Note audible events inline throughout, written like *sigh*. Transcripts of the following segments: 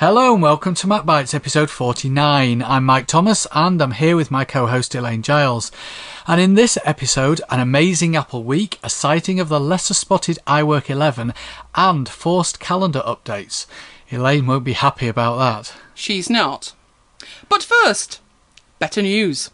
Hello and welcome to Mac Bytes episode 49. I'm Mike Thomas and I'm here with my co-host Elaine Giles. And in this episode, an amazing Apple week, a sighting of the lesser spotted iWork 11 and forced calendar updates. Elaine won't be happy about that. She's not. But first, better news.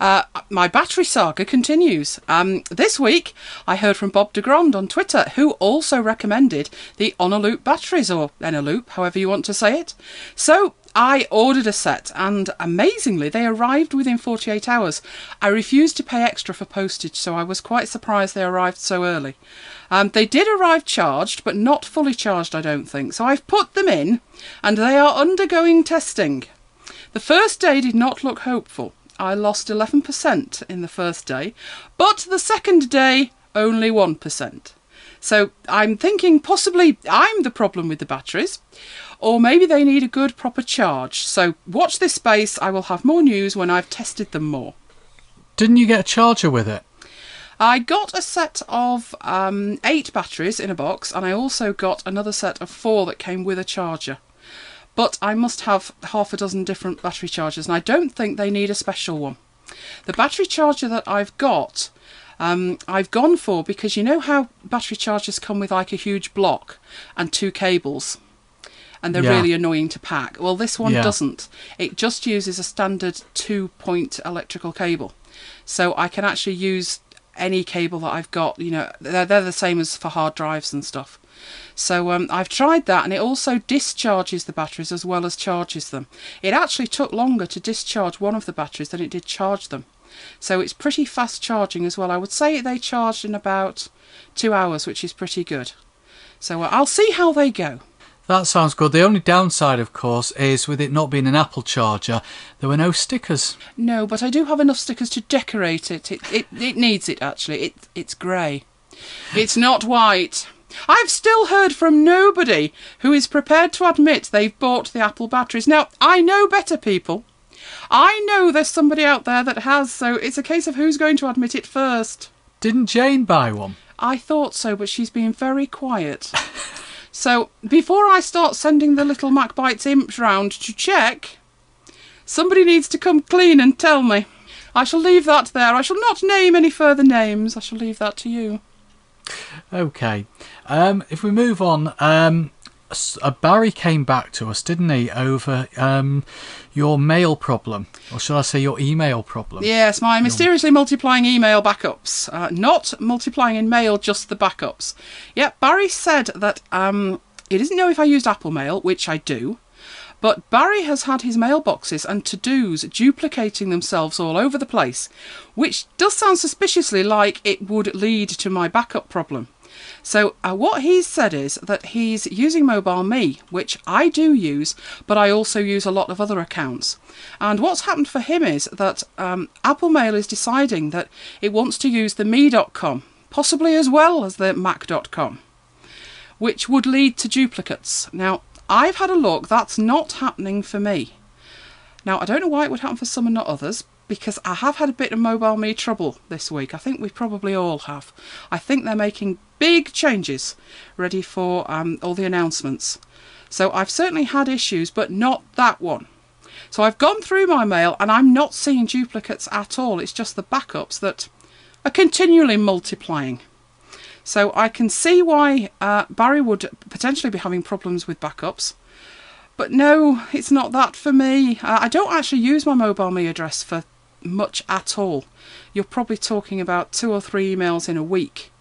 Uh, my battery saga continues. Um, this week, I heard from Bob DeGrand on Twitter, who also recommended the Eneloop batteries, or Eneloop, however you want to say it. So I ordered a set, and amazingly, they arrived within 48 hours. I refused to pay extra for postage, so I was quite surprised they arrived so early. Um, they did arrive charged, but not fully charged, I don't think. So I've put them in, and they are undergoing testing. The first day did not look hopeful. I lost 11% in the first day, but the second day, only 1%. So I'm thinking possibly I'm the problem with the batteries, or maybe they need a good proper charge. So watch this space, I will have more news when I've tested them more. Didn't you get a charger with it? I got a set of um, eight batteries in a box, and I also got another set of four that came with a charger but I must have half a dozen different battery chargers, and I don't think they need a special one. The battery charger that I've got, um, I've gone for because you know how battery chargers come with like a huge block and two cables, and they're Yeah. really annoying to pack. Well, this one Yeah. doesn't. It just uses a standard two point electrical cable, so I can actually use any cable that I've got. You know, they're, they're the same as for hard drives and stuff. So um, I've tried that, and it also discharges the batteries as well as charges them. It actually took longer to discharge one of the batteries than it did charge them. So it's pretty fast charging as well. I would say they charged in about two hours, which is pretty good. So uh, I'll see how they go. That sounds good. The only downside, of course, is with it not being an Apple charger, there were no stickers. No, but I do have enough stickers to decorate it. It it, it needs it actually. It it's grey. It's not white. I've still heard from nobody who is prepared to admit they've bought the Apple batteries. Now, I know better people. I know there's somebody out there that has, so it's a case of who's going to admit it first. Didn't Jane buy one? I thought so, but she's been very quiet. *laughs* so, before I start sending the little MacBites imps round to check, somebody needs to come clean and tell me. I shall leave that there. I shall not name any further names. I shall leave that to you. Okay. Um, if we move on, um, uh, Barry came back to us, didn't he, over um, your mail problem, or shall I say your email problem? Yes, my mysteriously multiplying email backups. Uh, not multiplying in mail, just the backups. Yeah, Barry said that um, he doesn't know if I used Apple Mail, which I do. But Barry has had his mailboxes and to dos duplicating themselves all over the place, which does sound suspiciously like it would lead to my backup problem. So, uh, what he's said is that he's using Mobile Me, which I do use, but I also use a lot of other accounts. And what's happened for him is that um, Apple Mail is deciding that it wants to use the me.com, possibly as well as the mac.com which would lead to duplicates. Now, I've had a look, that's not happening for me. Now, I don't know why it would happen for some and not others, because I have had a bit of mobile me trouble this week. I think we probably all have. I think they're making big changes ready for um, all the announcements. So I've certainly had issues, but not that one. So I've gone through my mail and I'm not seeing duplicates at all. It's just the backups that are continually multiplying. So I can see why uh, Barry would potentially be having problems with backups. But no, it's not that for me. Uh, I don't actually use my mobile me address for much at all. You're probably talking about two or three emails in a week.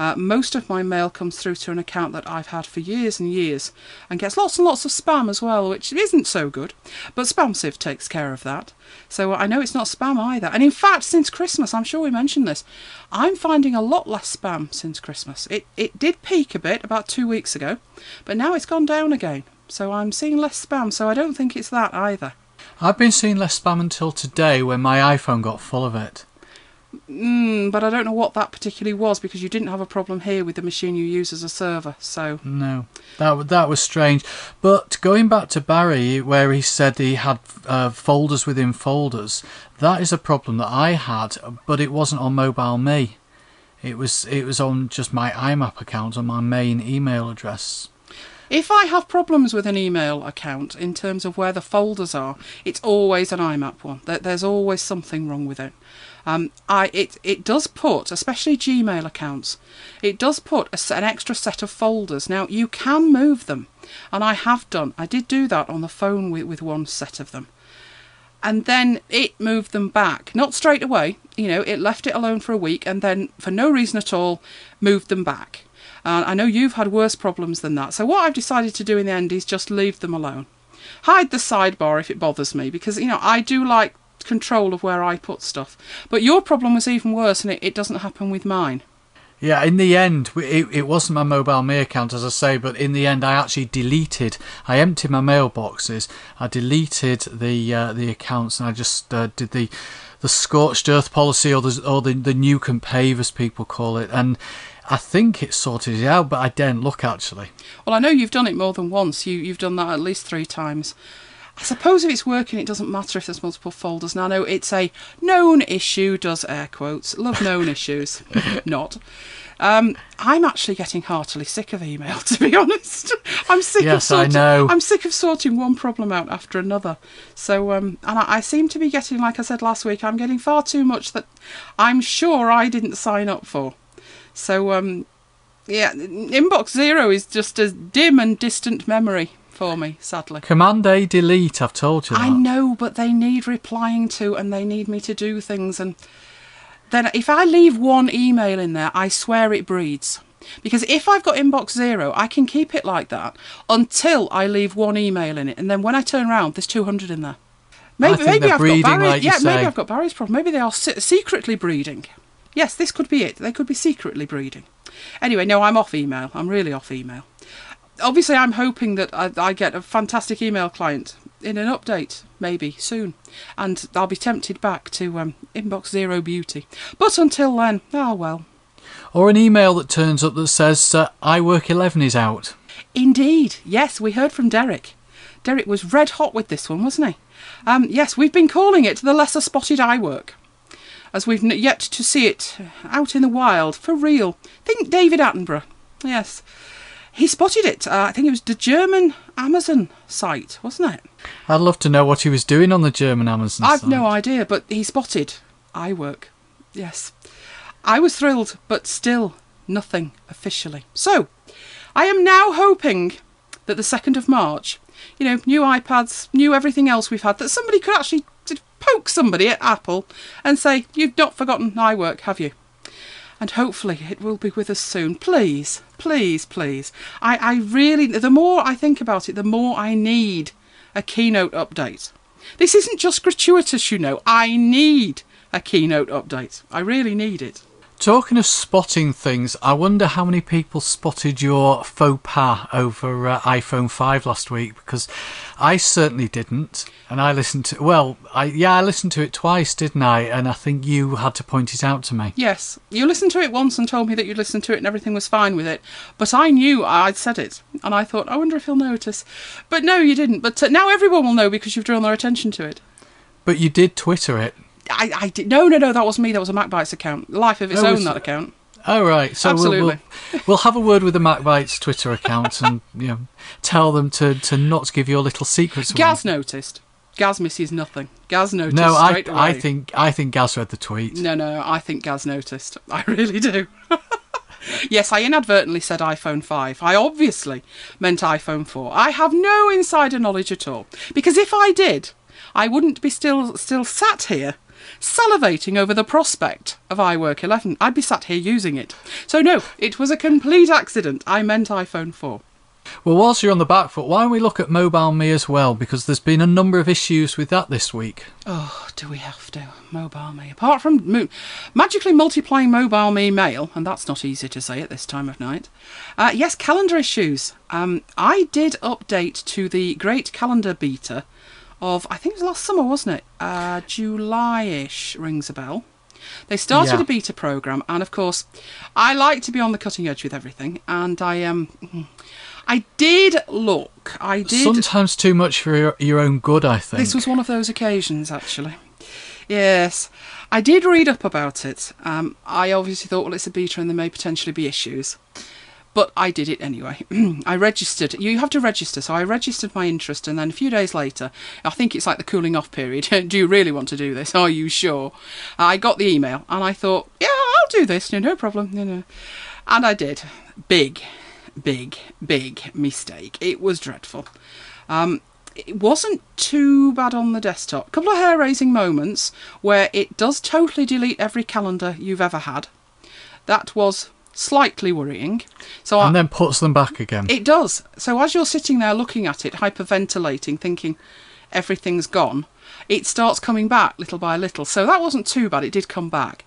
Uh, most of my mail comes through to an account that I've had for years and years and gets lots and lots of spam as well, which isn't so good. But SpamSieve takes care of that. So I know it's not spam either. And in fact, since Christmas, I'm sure we mentioned this, I'm finding a lot less spam since Christmas. It, it did peak a bit about two weeks ago, but now it's gone down again. So I'm seeing less spam, so I don't think it's that either. I've been seeing less spam until today when my iPhone got full of it. Mm, but I don't know what that particularly was because you didn't have a problem here with the machine you use as a server. So No, that that was strange. But going back to Barry, where he said he had uh, folders within folders, that is a problem that I had, but it wasn't on Mobile Me. It was it was on just my IMAP account on my main email address. If I have problems with an email account in terms of where the folders are, it's always an IMAP one. There- There's always something wrong with it. Um, I it it does put, especially Gmail accounts, it does put a, an extra set of folders. Now you can move them, and I have done. I did do that on the phone with, with one set of them, and then it moved them back. Not straight away, you know. It left it alone for a week, and then for no reason at all, moved them back. And I know you've had worse problems than that. So what I've decided to do in the end is just leave them alone. Hide the sidebar if it bothers me, because you know I do like control of where I put stuff. But your problem was even worse, and it, it doesn't happen with mine. Yeah, in the end, it, it wasn't my mobile me account, as I say, but in the end, I actually deleted. I emptied my mailboxes. I deleted the uh, the accounts, and I just uh, did the the scorched earth policy, or the or the the nuke and pave, as people call it, and. I think it sorted it out, but I didn't look actually. Well, I know you've done it more than once. You you've done that at least three times. I suppose if it's working, it doesn't matter if there's multiple folders. Now, I know it's a known issue, does air quotes. Love known *laughs* issues. Not. Um, I'm actually getting heartily sick of email, *laughs* to be honest. I'm sick of Yes, I sorting. know. I'm sick of sorting one problem out after another. So, um, and I, I seem to be getting, like I said last week, I'm getting far too much that I'm sure I didn't sign up for. So, um, yeah, inbox zero is just a dim and distant memory for me, sadly. Command A delete. I've told you that. I know, but they need replying to and they need me to do things. And then if I leave one email in there, I swear it breeds. Because if I've got inbox zero, I can keep it like that until I leave one email in it. And then when I turn around, there's 200 in there. Maybe, maybe I've breeding, got like yeah, maybe. I've got Barry's problem. Maybe they are secretly breeding. Yes, this could be it. They could be secretly breeding. Anyway, no, I'm off email. I'm really off email. Obviously, I'm hoping that I, I get a fantastic email client in an update, maybe soon, and I'll be tempted back to um, inbox zero beauty. But until then, oh well. Or an email that turns up that says uh, iWork 11 is out. Indeed, yes, we heard from Derek. Derek was red hot with this one, wasn't he? Um, yes, we've been calling it the lesser spotted iWork, as we've yet to see it out in the wild for real. Think David Attenborough. Yes, he spotted it. Uh, I think it was the German Amazon site, wasn't it? I'd love to know what he was doing on the German Amazon site. I've site. no idea, but he spotted iWork. Yes. I was thrilled, but still nothing officially. So, I am now hoping that the 2nd of March, you know, new iPads, new everything else we've had, that somebody could actually poke somebody at Apple and say, You've not forgotten iWork, have you? And hopefully it will be with us soon. Please, please, please. I, I really, the more I think about it, the more I need a keynote update. This isn't just gratuitous, you know. I need a keynote update. I really need it. Talking of spotting things, I wonder how many people spotted your faux pas over uh, iPhone 5 last week because I certainly didn't. And I listened to, well, I, yeah, I listened to it twice, didn't I? And I think you had to point it out to me. Yes, you listened to it once and told me that you'd listened to it and everything was fine with it. But I knew I'd said it. And I thought, I wonder if he'll notice. But no, you didn't. But uh, now everyone will know because you've drawn their attention to it. But you did Twitter it. I, I did. No, no, no, that wasn't me. That was a MacBites account. Life of its Oh, own, was that account. Oh, right. So we'll, we'll, Absolutely. *laughs* we'll have a word with the MacBites Twitter account and you know, tell them to, to not give your little secrets away. Gaz noticed. Gaz misses nothing. Gaz noticed no, I, away. I think I think Gaz read the tweet. No, no, I think Gaz noticed. *laughs* I really do. *laughs* yes, I inadvertently said iPhone 5. I obviously meant iPhone 4. I have no insider knowledge at all. Because if I did, I wouldn't be still still sat here salivating over the prospect of iWork 11. I'd be sat here using it. So no, it was a complete accident. I meant iPhone 4. Well, whilst you're on the back foot, why don't we look at Mobile Me as well? Because there's been a number of issues with that this week. Oh, do we have to? Mobile me. Apart from mo- magically multiplying mobile me mail, and that's not easy to say at this time of night. Uh, yes, calendar issues. Um, I did update to the great calendar beta of, I think it was last summer, wasn't it? Uh, July-ish rings a bell. They started Yeah. a beta program, and of course, I like to be on the cutting edge with everything. And I um, I did look. I did. Sometimes too much for your, your own good, I think. This was one of those occasions, actually. Yes, I did read up about it. Um, I obviously thought, well, it's a beta and there may potentially be issues. But I did it anyway. *clears throat* I registered. You have to register, so I registered my interest, and then a few days later, I think it's like the cooling off period. *laughs* do you really want to do this? Are you sure? I got the email, and I thought, yeah, I'll do this. No, no problem. No, no. And I did. Big, big, big mistake. It was dreadful. Um, it wasn't too bad on the desktop. A couple of hair raising moments where it does totally delete every calendar you've ever had. That was slightly worrying. So and I, then puts them back again. it does. So as you're sitting there looking at it, hyperventilating, thinking everything's gone, it starts coming back little by little. So that wasn't too bad. It did come back.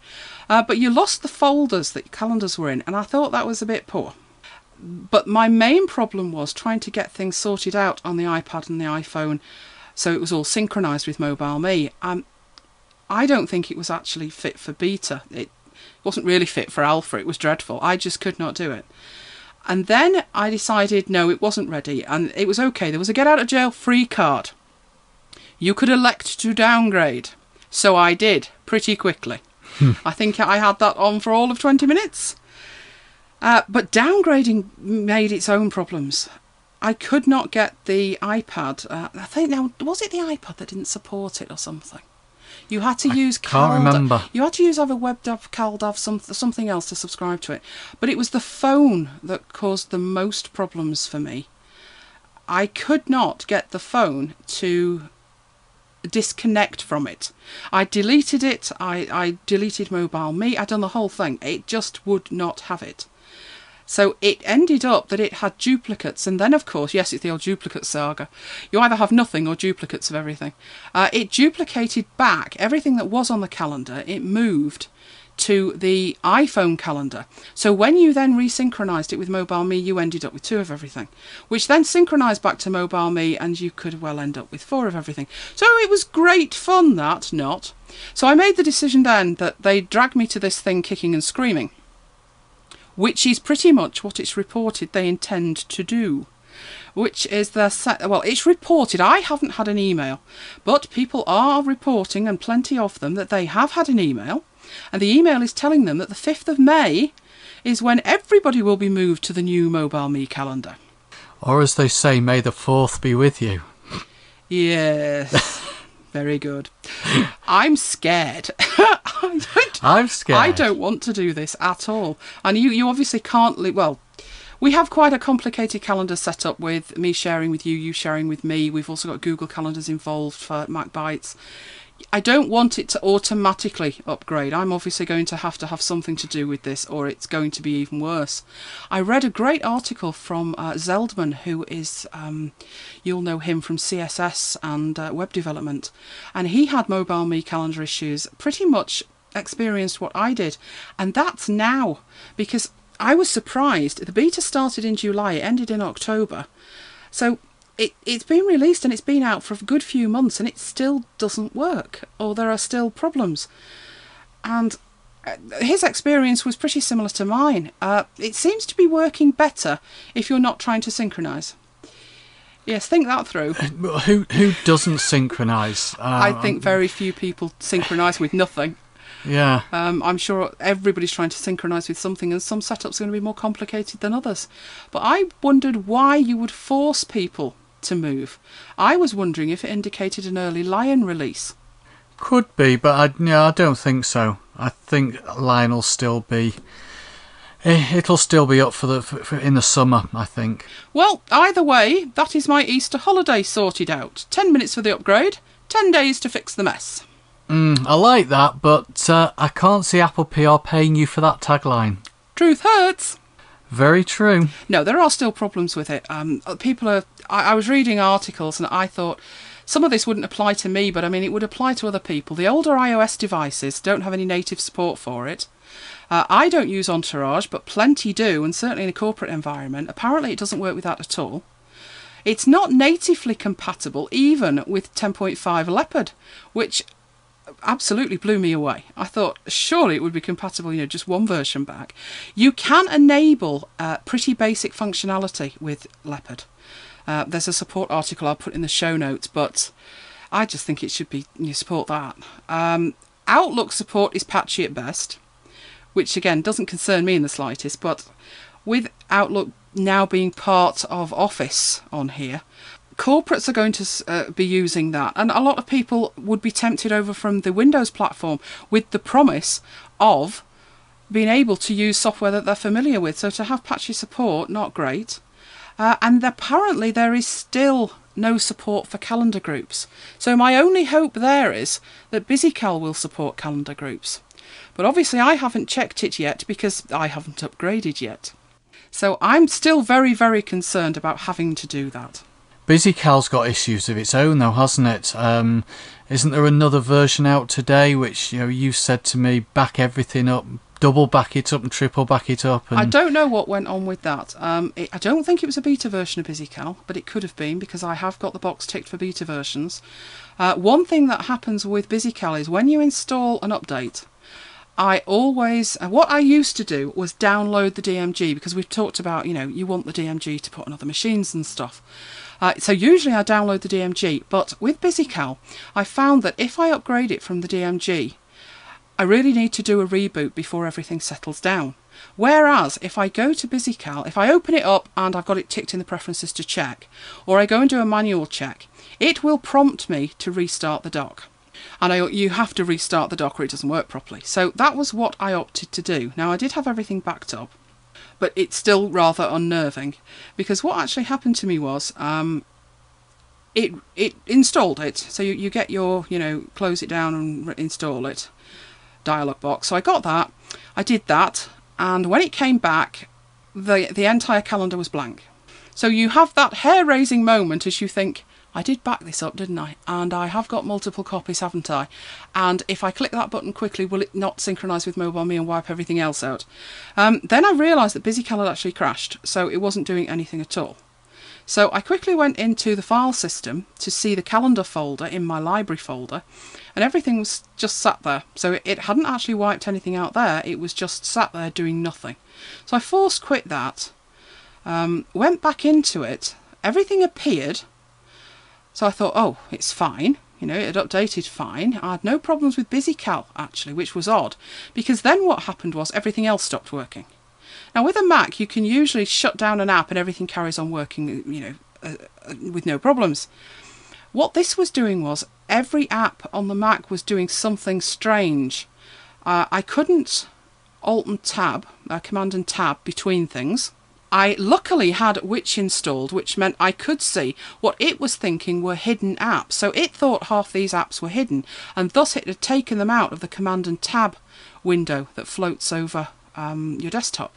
Uh, but you lost the folders that your calendars were in, and I thought that was a bit poor. But my main problem was trying to get things sorted out on the iPad and the iPhone so it was all synchronized with Mobile Me. Um, I don't think it was actually fit for beta. It wasn't really fit for alpha. It was dreadful. I just could not do it. And then I decided no, it wasn't ready, and it was okay. There was a get out of jail free card. You could elect to downgrade. So I did pretty quickly. I think I had that on for all of 20 minutes. Uh, but downgrading made its own problems. I could not get the iPad. Uh, I think now was it the iPad that didn't support it or something? You had to use can't Calda- remember. You had to use either WebDAV, CalDAV, some, something else to subscribe to it. But it was the phone that caused the most problems for me. I could not get the phone to disconnect from it. I deleted it, I, I deleted Mobile Me, I'd done the whole thing. It just would not have it. So it ended up that it had duplicates, and then, of course, yes, it's the old duplicate saga. You either have nothing or duplicates of everything. Uh, it duplicated back everything that was on the calendar, it moved to the iPhone calendar. So when you then resynchronized it with Mobile Me, you ended up with two of everything, which then synchronized back to Mobile Me, and you could well end up with four of everything. So it was great fun, that, not. So I made the decision then that they dragged me to this thing kicking and screaming which is pretty much what it's reported they intend to do. Which is set. Well, it's reported. I haven't had an email, but people are reporting, and plenty of them, that they have had an email, and the email is telling them that the 5th of May is when everybody will be moved to the new Mobile Me calendar. Or as they say, may the fourth be with you. Yes. *laughs* Very good. *gasps* I'm scared. *laughs* I don't I'm scared. I don't want to do this at all. And you, you obviously can't. Li- well, we have quite a complicated calendar set up with me sharing with you, you sharing with me. We've also got Google calendars involved for MacBytes. I don't want it to automatically upgrade. I'm obviously going to have to have something to do with this, or it's going to be even worse. I read a great article from uh, Zeldman, who is, um, you'll know him from CSS and uh, web development, and he had Mobile Me calendar issues pretty much experienced what I did, and that's now because I was surprised. The beta started in July, it ended in October, so it it's been released and it's been out for a good few months, and it still doesn't work, or there are still problems, and. uh, His experience was pretty similar to mine. Uh, it seems to be working better if you're not trying to synchronize. Yes, think that through. *laughs* Who who doesn't synchronise? Uh, I think very few people synchronize with nothing. Yeah. Um, I'm sure everybody's trying to synchronize with something, and some setups are going to be more complicated than others. But I wondered why you would force people to move. I was wondering if it indicated an early Lion release. Could be, but I, no, I don't think so. I think Lion'll still be. eh, It'll still be up for the for, in the summer. I think. Well, either way, that is my Easter holiday sorted out. Ten minutes for the upgrade, ten days to fix the mess. Mm, I like that, but uh, I can't see Apple PR paying you for that tagline. Truth hurts. Very true. No, there are still problems with it. Um, uh, people are. I, I was reading articles and I thought some of this wouldn't apply to me, but I mean it would apply to other people. The older iOS devices don't have any native support for it. Uh, I don't use Entourage, but plenty do, and certainly in a corporate environment. Apparently, it doesn't work with that at all. It's not natively compatible even with 10.5 Leopard, which absolutely blew me away. I thought surely it would be compatible, you know, just one version back. You can enable uh, pretty basic functionality with Leopard. Uh, there's a support article I'll put in the show notes, but I just think it should be you support that. Um, Outlook support is patchy at best, which again doesn't concern me in the slightest. But with Outlook now being part of Office on here, corporates are going to uh, be using that, and a lot of people would be tempted over from the Windows platform with the promise of being able to use software that they're familiar with. So to have patchy support, not great. Uh, and apparently there is still no support for calendar groups. So my only hope there is that BusyCal will support calendar groups. But obviously I haven't checked it yet because I haven't upgraded yet. So I'm still very, very concerned about having to do that. BusyCal's got issues of its own, though, hasn't it? Um, isn't there another version out today which you know you said to me back everything up, double back it up and triple back it up? And... I don't know what went on with that. Um, it, I don't think it was a beta version of BusyCal, but it could have been because I have got the box ticked for beta versions. Uh, one thing that happens with BusyCal is when you install an update, I always, uh, what I used to do was download the DMG because we've talked about, you know, you want the DMG to put on other machines and stuff. Uh, so usually I download the DMG, but with BusyCal, I found that if I upgrade it from the DMG, I really need to do a reboot before everything settles down. Whereas if I go to BusyCal, if I open it up and I've got it ticked in the preferences to check, or I go and do a manual check, it will prompt me to restart the dock. And I, you have to restart the dock or it doesn't work properly. So that was what I opted to do. Now I did have everything backed up, but it's still rather unnerving because what actually happened to me was um, it it installed it. So you, you get your you know close it down and install it dialog box. So I got that. I did that, and when it came back, the the entire calendar was blank. So you have that hair raising moment as you think, I did back this up, didn't I? And I have got multiple copies, haven't I? And if I click that button quickly, will it not synchronise with MobileMe and wipe everything else out? Um, then I realised that BusyCal had actually crashed, so it wasn't doing anything at all. So I quickly went into the file system to see the calendar folder in my library folder, and everything was just sat there. So it hadn't actually wiped anything out there, it was just sat there doing nothing. So I forced quit that, um, went back into it, everything appeared so I thought, oh, it's fine. You know, it had updated fine. I had no problems with BusyCal, actually, which was odd, because then what happened was everything else stopped working. Now, with a Mac, you can usually shut down an app and everything carries on working, you know, uh, uh, with no problems. What this was doing was every app on the Mac was doing something strange. Uh, I couldn't Alt and Tab, uh, Command and Tab between things. I luckily had Witch installed, which meant I could see what it was thinking were hidden apps. So it thought half these apps were hidden, and thus it had taken them out of the Command and Tab window that floats over um, your desktop.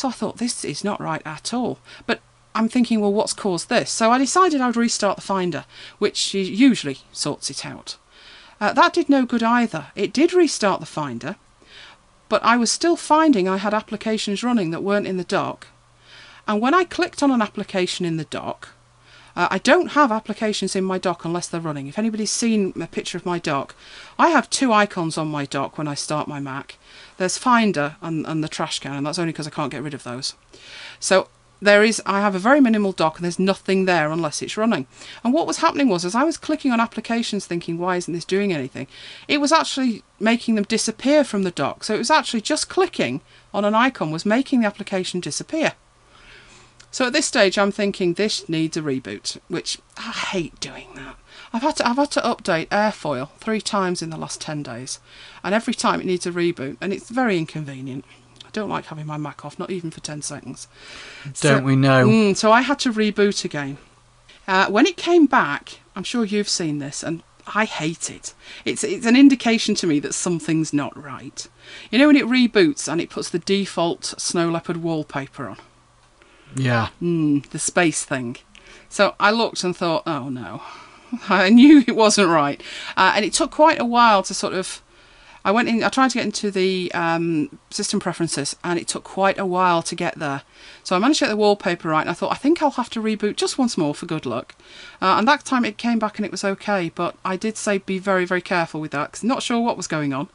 So I thought, this is not right at all. But I'm thinking, well, what's caused this? So I decided I'd restart the Finder, which usually sorts it out. Uh, that did no good either. It did restart the Finder, but I was still finding I had applications running that weren't in the dock, and when I clicked on an application in the dock, uh, I don't have applications in my dock unless they're running. If anybody's seen a picture of my dock, I have two icons on my dock when I start my Mac. There's Finder and, and the trash can, and that's only because I can't get rid of those. So there is, I have a very minimal dock and there's nothing there unless it's running. And what was happening was, as I was clicking on applications thinking, why isn't this doing anything? It was actually making them disappear from the dock. So it was actually just clicking on an icon was making the application disappear. So at this stage, I'm thinking this needs a reboot, which I hate doing that. I've had to I've had to update Airfoil three times in the last ten days, and every time it needs a reboot, and it's very inconvenient. I don't like having my Mac off, not even for ten seconds. Don't so, we know? Mm, so I had to reboot again. Uh, when it came back, I'm sure you've seen this, and I hate it. It's it's an indication to me that something's not right. You know when it reboots and it puts the default snow leopard wallpaper on. Yeah. Mm, the space thing. So I looked and thought, oh no. *laughs* I knew it wasn't right. Uh, and it took quite a while to sort of. I went in, I tried to get into the um, system preferences and it took quite a while to get there. So I managed to get the wallpaper right and I thought, I think I'll have to reboot just once more for good luck. Uh, and that time it came back and it was okay, but I did say be very, very careful with that because not sure what was going on.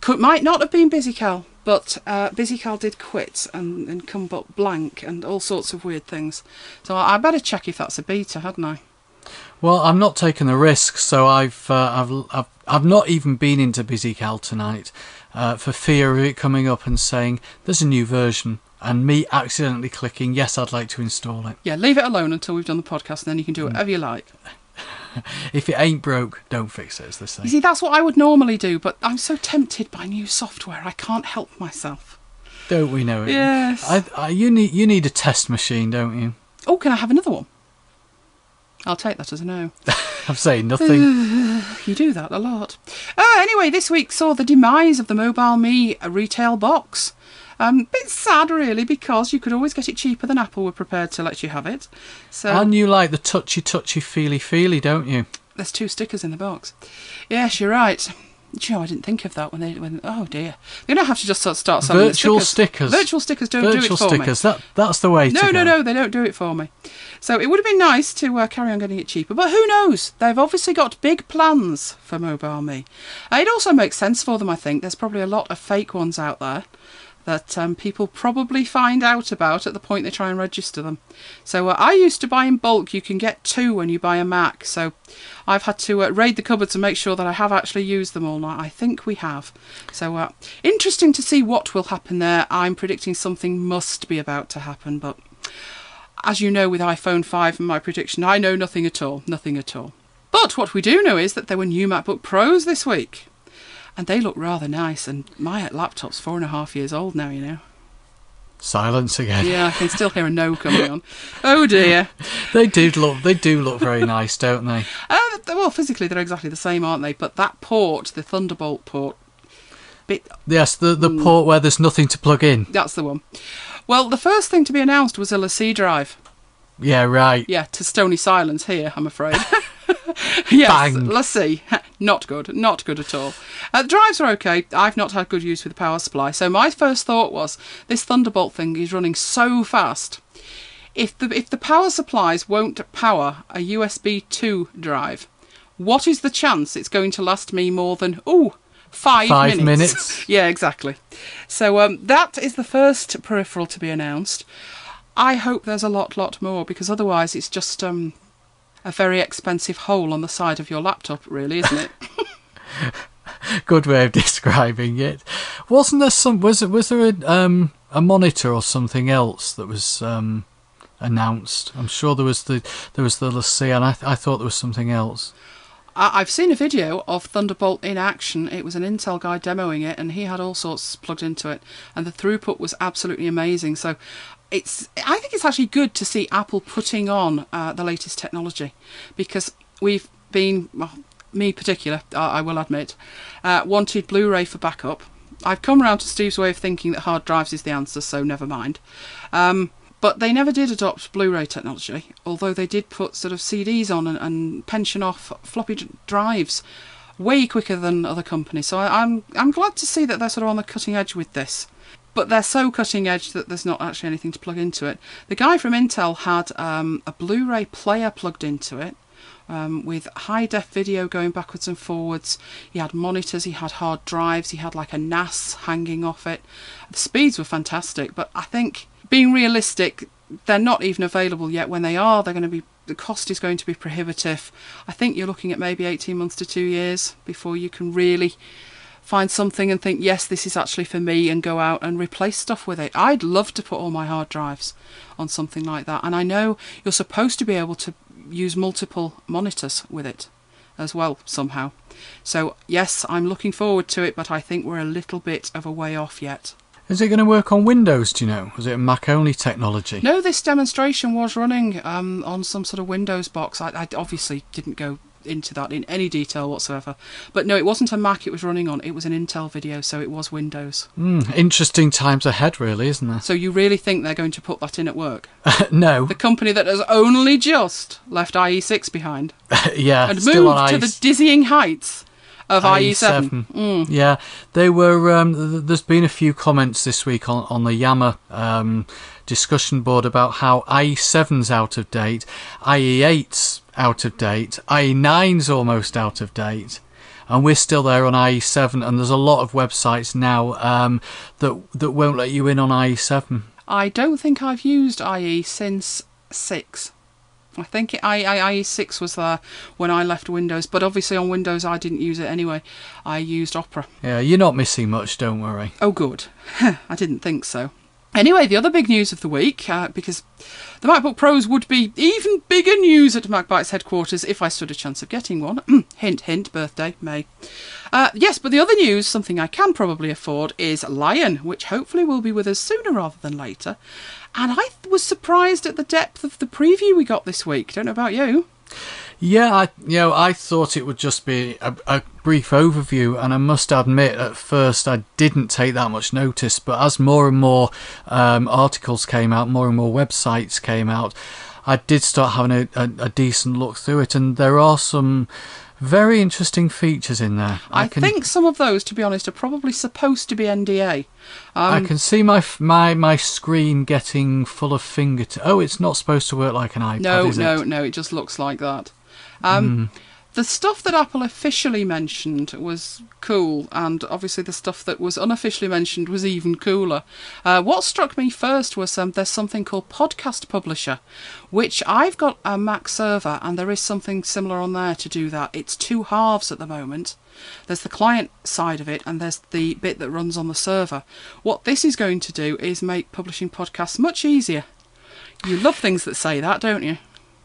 Could, might not have been BusyCal, but uh, BusyCal did quit and, and come up blank and all sorts of weird things. So I better check if that's a beta, hadn't I? Well, I'm not taking the risk, so I've uh, I've, I've I've not even been into BusyCal tonight uh, for fear of it coming up and saying there's a new version and me accidentally clicking yes, I'd like to install it. Yeah, leave it alone until we've done the podcast, and then you can do whatever you like. *laughs* If it ain't broke, don't fix it. As they. You see, that's what I would normally do, but I'm so tempted by new software, I can't help myself. Don't we know it? Yes. I, I, you need you need a test machine, don't you? Oh, can I have another one? I'll take that as a no. *laughs* I'm saying nothing. *sighs* You do that a lot. Uh, anyway, this week saw the demise of the Mobile Me retail box. Um, bit sad, really, because you could always get it cheaper than Apple were prepared to let you have it. So and you like the touchy, touchy, feely, feely, don't you? there's two stickers in the box. Yes, you're right. Gee, I didn't think of that when they when. Oh dear, they're gonna have to just start start selling Virtual stickers. stickers. Virtual stickers don't Virtual do it for me. Virtual stickers. That that's the way No, to no, go. no, they don't do it for me. So it would have been nice to uh, carry on getting it cheaper, but who knows? They've obviously got big plans for Mobile Me. Uh, it also makes sense for them, I think. There's probably a lot of fake ones out there that um, people probably find out about at the point they try and register them. So uh, I used to buy in bulk. You can get two when you buy a Mac. So I've had to uh, raid the cupboards and make sure that I have actually used them all now. I think we have. So uh, interesting to see what will happen there. I'm predicting something must be about to happen, but as you know with iPhone 5 and my prediction, I know nothing at all. Nothing at all. But what we do know is that there were new MacBook Pros this week. And they look rather nice. And my laptop's four and a half years old now, you know. Silence again. Yeah, I can still hear a no coming on. Oh dear. *laughs* They do look. They do look very nice, don't they? Uh, well, physically they're exactly the same, aren't they? But that port, the Thunderbolt port, bit Yes, the the Mm. port where there's nothing to plug in. that's the one. Well, the first thing to be announced was a LaCie drive. Yeah, right. Yeah, to stony silence here, I'm afraid. *laughs* *laughs* yes, Bang. let's see. *laughs* Not good, not good at all. Uh, the drives are okay. I've not had good use with the power supply. So my first thought was this Thunderbolt thing is running so fast. If the if the power supplies won't power a USB 2 drive, what is the chance it's going to last me more than ooh five, Five minutes? minutes. *laughs* yeah, exactly. So um, that is the first peripheral to be announced. I hope there's a lot, lot more because otherwise it's just um, a very expensive hole on the side of your laptop, really, isn't it? *laughs* Good way of describing it. Wasn't there some? Was it? Was there a um a monitor or something else that was um announced? I'm sure there was the there was the LaCie, and I I thought there was something else. I- I've seen a video of Thunderbolt in action. It was an Intel guy demoing it, and he had all sorts plugged into it, and the throughput was absolutely amazing. So, it's I think it's actually good to see Apple putting on uh, the latest technology, because we've been, well, me particular, I I will admit, uh, wanted Blu-ray for backup. I've come round to Steve's way of thinking that hard drives is the answer, so never mind. Um, but they never did adopt Blu-ray technology, although they did put sort of CDs on and, and pension off floppy drives way quicker than other companies. So I, I'm I'm glad to see that they're sort of on the cutting edge with this. But they're so cutting edge that there's not actually anything to plug into it. The guy from Intel had um, a Blu-ray player plugged into it. Um, with high def video going backwards and forwards. He had monitors, he had hard drives, he had like a NAS hanging off it. The speeds were fantastic, but I think being realistic, they're not even available yet. When they are, they're going to be the cost is going to be prohibitive. I think you're looking at maybe 18 months to two years before you can really find something and think, yes, this is actually for me, and go out and replace stuff with it. I'd love to put all my hard drives on something like that. And I know you're supposed to be able to use multiple monitors with it as well, somehow. So, yes, I'm looking forward to it, but I think we're a little bit of a way off yet. Is it going to work on Windows? Do you know? Is it a Mac only technology? No, this demonstration was running um, on some sort of Windows box. I, I obviously didn't go into that in any detail whatsoever. But no, it wasn't a Mac it was running on. It was an Intel video, so it was Windows. Mm, interesting times ahead, really, isn't there? So you really think they're going to put that in at work? *laughs* no. The company that has only just left IE6 behind *laughs* yeah. and still moved on to the dizzying heights of IE7. IE7. Yeah, they were. Um, th- there's been a few comments this week on on the Yammer um, discussion board about how IE7's out of date, IE8's out of date, IE9's almost out of date. And we're still there on IE7, and there's a lot of websites now um, that that won't let you in on E IE7. I don't think I've used IE since 6. I think it, I, I, IE6 was there when I left Windows, but obviously on Windows I didn't use it anyway. I used Opera. Yeah, you're not missing much, don't worry. Oh, good. *laughs* I didn't think so. Anyway, the other big news of the week, uh, because the MacBook Pros would be even bigger news at MacBytes headquarters if I stood a chance of getting one. *clears throat* hint, hint, birthday, May. Uh, yes, but the other news, something I can probably afford, is Lion, which hopefully will be with us sooner rather than later. And I was surprised at the depth of the preview we got this week. Don't know about you. Yeah, I, you know, I thought it would just be a, a, brief overview, and I must admit, at first I didn't take that much notice. But as more and more um, articles came out, more and more websites came out, I did start having a, a, a decent look through it, and there are some very interesting features in there. I, I can, think some of those, to be honest, are probably supposed to be NDA. Um, I can see my my my screen getting full of finger. T- oh, it's not supposed to work like an iPad. No, no, it? no. It just looks like that. Um, mm. The stuff that Apple officially mentioned was cool, and obviously the stuff that was unofficially mentioned was even cooler. Uh, what struck me first was um, there's something called Podcast Publisher, which I've got a Mac server, and there is something similar on there to do that. It's two halves at the moment. There's the client side of it, and there's the bit that runs on the server. What this is going to do is make publishing podcasts much easier. You love things that say that, don't you?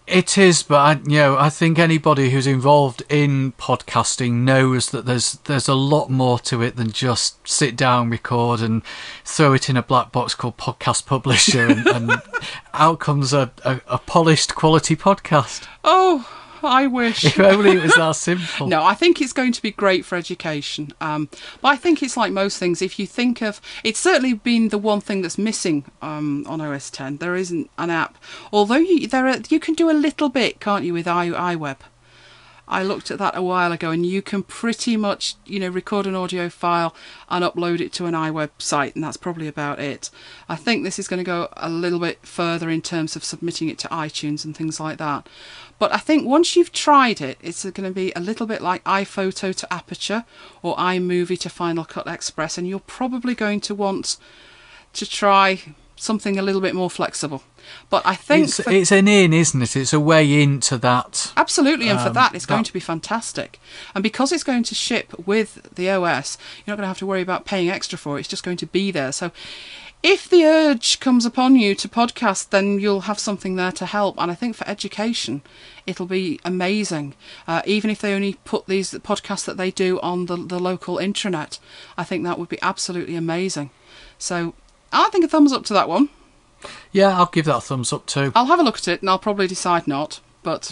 It is, but I, you know, I think anybody who's involved in podcasting knows that there's there's a lot more to it than just sit down, record, and throw it in a black box called Podcast Publisher, and, and *laughs* out comes a, a, a polished quality podcast. Oh, I wish. If only it was that simple. *laughs* no, I think it's going to be great for education. Um, but I think it's like most things. If you think of, it's certainly been the one thing that's missing um, on OS 10. There isn't an app, although you there are, you can do a little bit, can't you, with I, iWeb? I looked at that a while ago, and you can pretty much, you know, record an audio file and upload it to an iWeb site, and that's probably about it. I think this is going to go a little bit further in terms of submitting it to iTunes and things like that. But I think once you've tried it, it's going to be a little bit like iPhoto to Aperture or iMovie to Final Cut Express, and you're probably going to want to try something a little bit more flexible. But I think it's, for, it's, an in, isn't it? It's a way into that. Absolutely, and um, for that, it's that, going to be fantastic. And because it's going to ship with the OS, you're not going to have to worry about paying extra for it. It's just going to be there. So if the urge comes upon you to podcast, then you'll have something there to help. And I think for education, it'll be amazing. Uh, even if they only put these podcasts that they do on the, the local intranet, I think that would be absolutely amazing. So I think a thumbs up to that one. Yeah, I'll give that a thumbs up too. I'll have a look at it and I'll probably decide not. But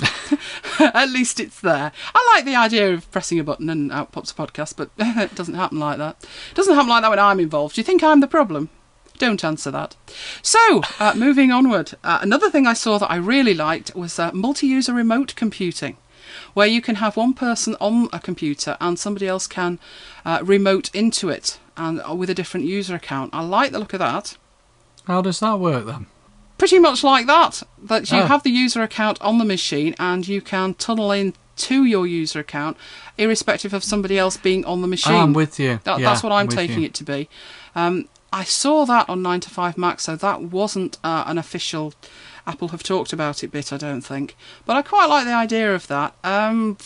*laughs* at least it's there. I like the idea of pressing a button and out pops a podcast, but *laughs* it doesn't happen like that. It doesn't happen like that when I'm involved. Do you think I'm the problem? Don't answer that. So, uh, *laughs* moving onward, uh, another thing I saw that I really liked was uh, multi user remote computing, where you can have one person on a computer and somebody else can uh, remote into it and uh, with a different user account. I like the look of that. How does that work then? Pretty much like that. That you oh. have the user account on the machine and you can tunnel in to your user account, irrespective of somebody else being on the machine. I'm with you. That, yeah, that's what I'm, I'm taking you. it to be. Um, I saw that on 9 to 5 Mac, so that wasn't uh, an official. Apple have talked about it bit, I don't think. But I quite like the idea of that. Um,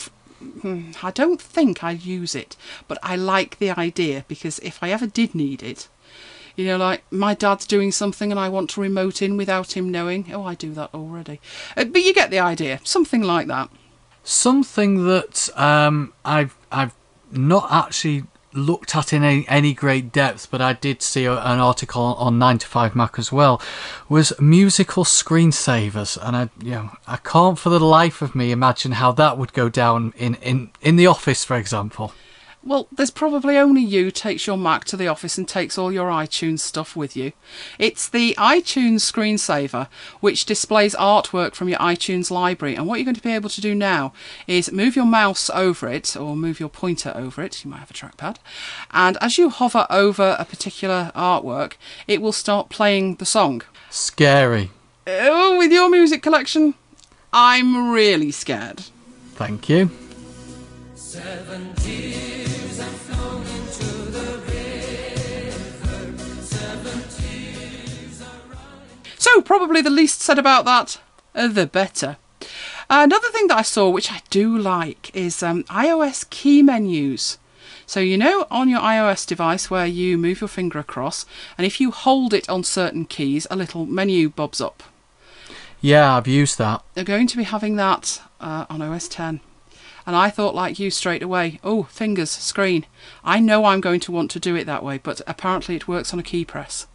I don't think I'd use it, but I like the idea because if I ever did need it, you know, like my dad's doing something and I want to remote in without him knowing. Oh, I do that already. Uh, but you get the idea. Something like that. Something that um, I've I've not actually looked at in any, any great depth, but I did see a, an article on 9 to 5 Mac as well, was musical screensavers. And I, you know, I can't for the life of me imagine how that would go down in, in, in the office, for example. Well, there's probably only you takes your Mac to the office and takes all your iTunes stuff with you. It's the iTunes screensaver which displays artwork from your iTunes library. And what you're going to be able to do now is move your mouse over it or move your pointer over it. You might have a trackpad. And as you hover over a particular artwork, it will start playing the song. Scary. Oh, with your music collection, I'm really scared. Thank you. So, probably the least said about that, uh, the better. Another thing that I saw, which I do like, is um, iOS key menus. So you know on your iOS device where you move your finger across, and if you hold it on certain keys, a little menu bobs up. Yeah, I've used that. They're going to be having that uh, on OS 10. And I thought, like you, straight away, oh, fingers, screen. I know I'm going to want to do it that way, but apparently it works on a key press.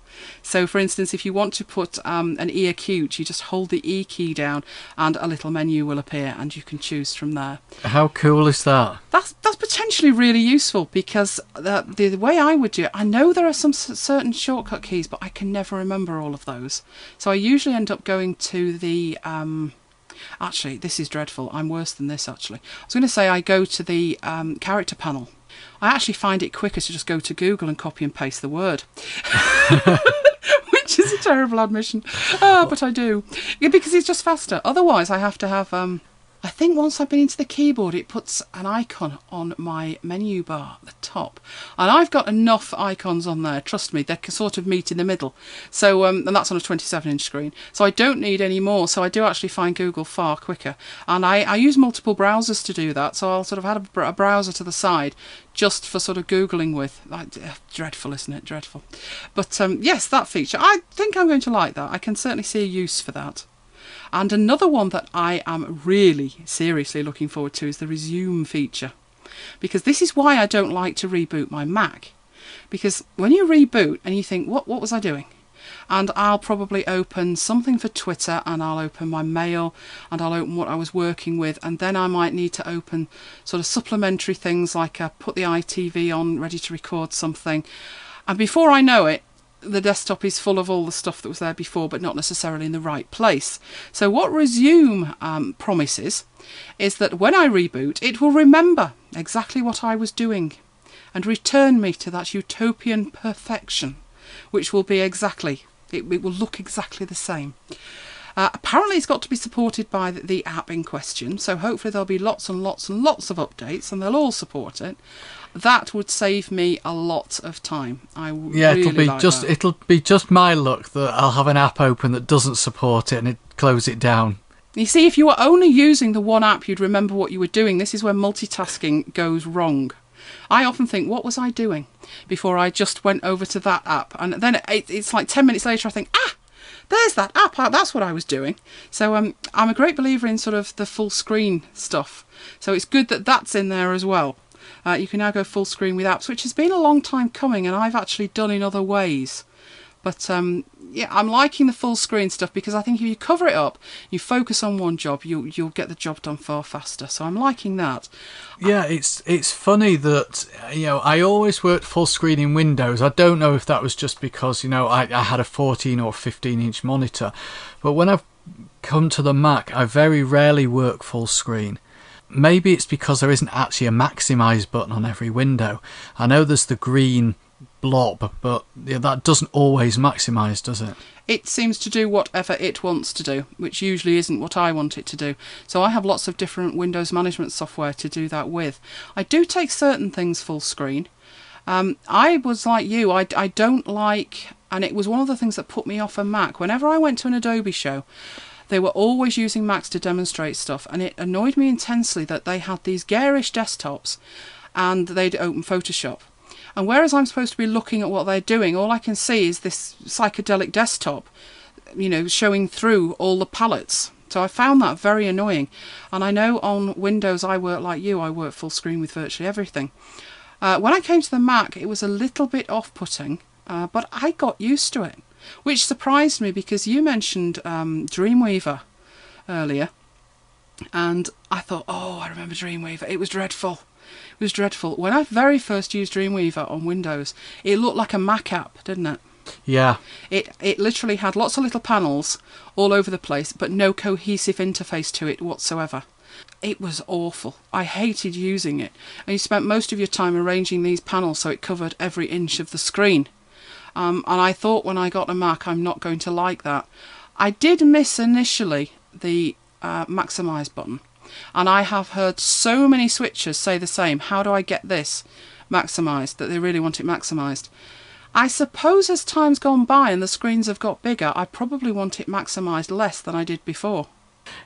So, for instance, if you want to put um, an E acute, you just hold the E key down and a little menu will appear and you can choose from there. How cool is that? That's that's potentially really useful because the, the way I would do it, I know there are some s- certain shortcut keys, but I can never remember all of those. So I usually end up going to the. Um, actually, this is dreadful. I'm worse than this, actually. I was going to say I go to the um, character panel. I actually find it quicker to just go to Google and copy and paste the word. *laughs* Which is a terrible admission. Ah, but I do. Yeah, because it's just faster. Otherwise, I have to have. Um, I think once I've been into the keyboard, it puts an icon on my menu bar at the top, and I've got enough icons on there. Trust me, they can sort of meet in the middle. So, um, and that's on a 27-inch screen. So I don't need any more. So I do actually find Google far quicker, and I, I use multiple browsers to do that. So I'll sort of have a, a browser to the side just for sort of googling with. Like, uh, dreadful, isn't it? Dreadful. But um, yes, that feature. I think I'm going to like that. I can certainly see a use for that. And another one that I am really seriously looking forward to is the resume feature. Because this is why I don't like to reboot my Mac. Because when you reboot and you think, what, what was I doing? And I'll probably open something for Twitter and I'll open my mail and I'll open what I was working with. And then I might need to open sort of supplementary things like uh, put the ITV on, ready to record something. And before I know it, the desktop is full of all the stuff that was there before, but not necessarily in the right place. So, what Resume um, promises is that when I reboot, it will remember exactly what I was doing and return me to that utopian perfection, which will be exactly, it, it will look exactly the same. Uh, apparently, it's got to be supported by the, the app in question, so hopefully, there'll be lots and lots and lots of updates and they'll all support it that would save me a lot of time. I Yeah, really it'll be like just that. it'll be just my luck that I'll have an app open that doesn't support it and it close it down. You see, if you were only using the one app, you'd remember what you were doing. This is where multitasking goes wrong. I often think, what was I doing before I just went over to that app? And then it, it's like 10 minutes later, I think, ah, there's that app. ah, That's what I was doing. So um, I'm a great believer in sort of the full screen stuff. So it's good that that's in there as well. Uh, you can now go full screen with apps, which has been a long time coming, and I've actually done in other ways. But um, yeah, I'm liking the full screen stuff because I think if you cover it up, you focus on one job, you'll you'll get the job done far faster. So I'm liking that. Yeah, it's it's funny that you know I always worked full screen in Windows. I don't know if that was just because you know I, I had a 14 or 15 inch monitor, but when I've come to the Mac, I very rarely work full screen. Maybe it's because there isn't actually a maximize button on every window. I know there's the green blob, but yeah, that doesn't always maximize, does it? It seems to do whatever it wants to do, which usually isn't what I want it to do. So I have lots of different Windows management software to do that with. I do take certain things full screen. Um, I was like you, I, I don't like, and it was one of the things that put me off a Mac. Whenever I went to an Adobe show, they were always using Macs to demonstrate stuff, and it annoyed me intensely that they had these garish desktops and they'd open Photoshop. And whereas I'm supposed to be looking at what they're doing, all I can see is this psychedelic desktop, you know, showing through all the palettes. So I found that very annoying. And I know on Windows I work like you, I work full screen with virtually everything. Uh, when I came to the Mac, it was a little bit off putting, uh, but I got used to it, which surprised me because you mentioned um, Dreamweaver earlier. And I thought, oh, I remember Dreamweaver. It was dreadful. It was dreadful. When I very first used Dreamweaver on Windows, it looked like a Mac app, didn't it? Yeah, It it literally had lots of little panels all over the place, but no cohesive interface to it whatsoever. It was awful. I hated using it. And you spent most of your time arranging these panels so it covered every inch of the screen. Um, and I thought when I got a Mac, I'm not going to like that. I did miss initially the uh, maximize button, and I have heard so many switchers say the same. How do I get this maximized? That they really want it maximized. I suppose as time's gone by and the screens have got bigger, I probably want it maximized less than I did before.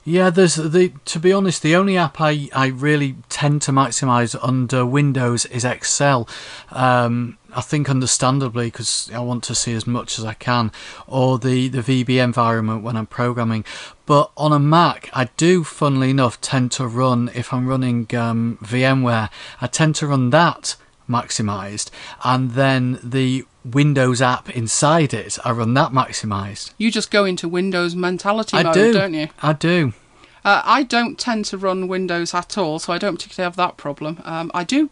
Yeah, there's the. To be honest, the only app I, I really tend to maximize under Windows is Excel. Um, I think understandably because I want to see as much as I can, or the the VB environment when I'm programming. But on a Mac, I do, funnily enough, tend to run if I'm running um, VMware. I tend to run that maximized, and then the Windows app inside it, I run that maximized. You just go into Windows mentality I mode, do, don't you? I do. Uh, I don't tend to run Windows at all, so I don't particularly have that problem. Um, I do.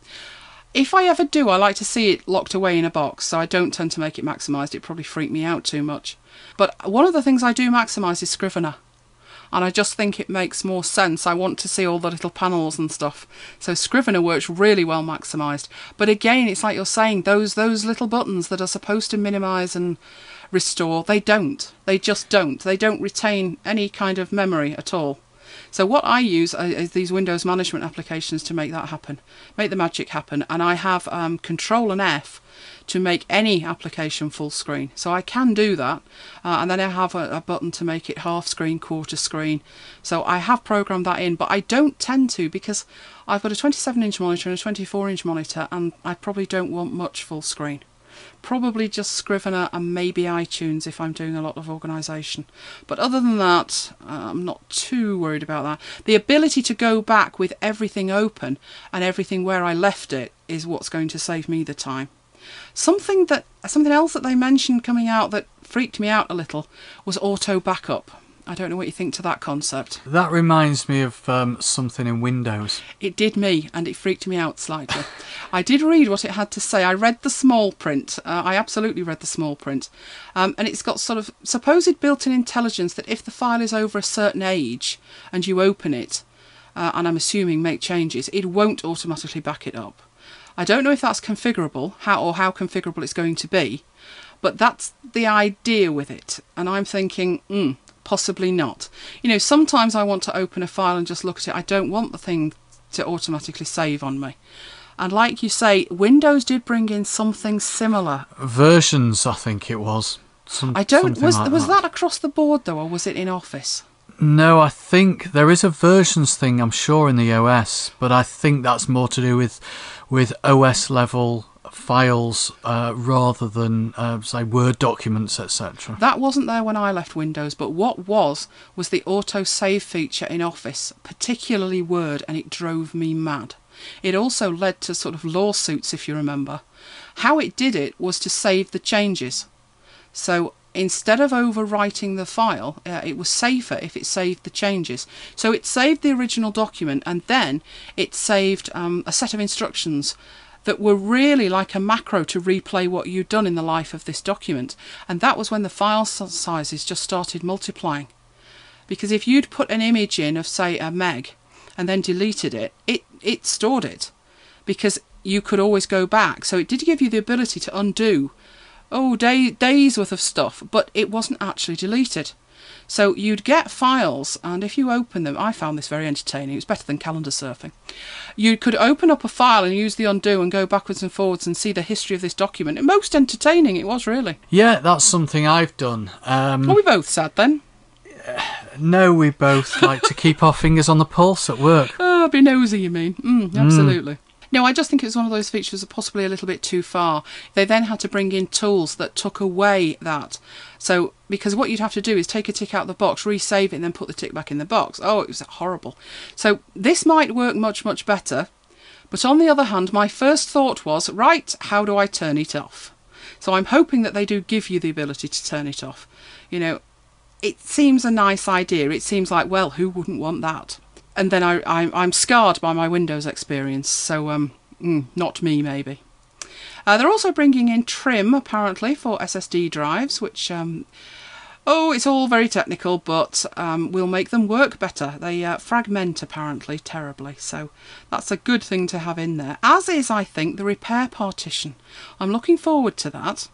If I ever do, I like to see it locked away in a box, so I don't tend to make it maximised. It probably freak me out too much. But one of the things I do maximise is Scrivener. And I just think it makes more sense. I want to see all the little panels and stuff. So Scrivener works really well maximised. But again, it's like you're saying, those those little buttons that are supposed to minimise and restore, they don't. They just don't. They don't retain any kind of memory at all. So what I use is these Windows management applications to make that happen, make the magic happen. And I have um, Control and F to make any application full screen. So I can do that. Uh, and then I have a, a, button to make it half screen, quarter screen. So I have programmed that in, but I don't tend to because I've got a 27 inch monitor and a 24 inch monitor and I probably don't want much full screen. Probably just Scrivener and maybe iTunes if I'm doing a lot of organisation. But other than that, uh, I'm not too worried about that. The ability to go back with everything open and everything where I left it is what's going to save me the time. Something that something else that they mentioned coming out that freaked me out a little was auto backup. I don't know what you think to that concept. That reminds me of um, something in Windows. It did me, and it freaked me out slightly. I did read what it had to say. I read the small print. Uh, I absolutely read the small print. Um, and it's got sort of supposed built in intelligence that if the file is over a certain age and you open it, uh, and I'm assuming make changes, it won't automatically back it up. I don't know if that's configurable, how or how configurable it's going to be, but that's the idea with it. And I'm thinking, hmm possibly not. You know, sometimes I want to open a file and just look at it. I don't want the thing to automatically save on me. And like you say, Windows did bring in something similar. Versions, I think it was. Some, I don't. Was like was that. that across the board though, or was it in Office? No, I think there is a versions thing. I'm sure in the OS, but I think that's more to do with with OS level files uh, rather than uh, say Word documents, etc. That wasn't there when I left Windows, but what was was the auto save feature in Office, particularly Word, and it drove me mad. It also led to sort of lawsuits, if you remember. How it did it was to save the changes. So instead of overwriting the file, uh, it was safer if it saved the changes. So it saved the original document and then it saved um, a set of instructions that were really like a macro to replay what you'd done in the life of this document. And that was when the file sizes just started multiplying. Because if you'd put an image in of, say, a meg and then deleted it, it, it stored it. Because you could always go back. So it did give you the ability to undo, oh, day, days worth of stuff, but it wasn't actually deleted. So you'd get files, and if you open them, I found this very entertaining. It was better than calendar surfing. You could open up a file and use the undo and go backwards and forwards and see the history of this document. Most entertaining it was, really. Yeah, that's something I've done. Um, Are we both sad then? *sighs* no, we both like to keep our fingers on the pulse at work. Oh, be nosy, you mean? Mm, absolutely. Mm. No, I just think it was one of those features that possibly a little bit too far. They then had to bring in tools that took away that. So, because what you'd have to do is take a tick out of the box, resave it, and then put the tick back in the box. Oh, it was horrible. So, this might work much, much better. But on the other hand, my first thought was, right, how do I turn it off? So, I'm hoping that they do give you the ability to turn it off. You know, it seems a nice idea. It seems like, well, who wouldn't want that? And then I, I am scarred by my Windows experience. So um, mm, not me maybe. Uh, they're also bringing in trim apparently for SSD drives, which um, oh, it's all very technical, but um, will make them work better. They uh, fragment apparently terribly, so that's a good thing to have in there. As is, I think, the repair partition. I'm looking forward to that.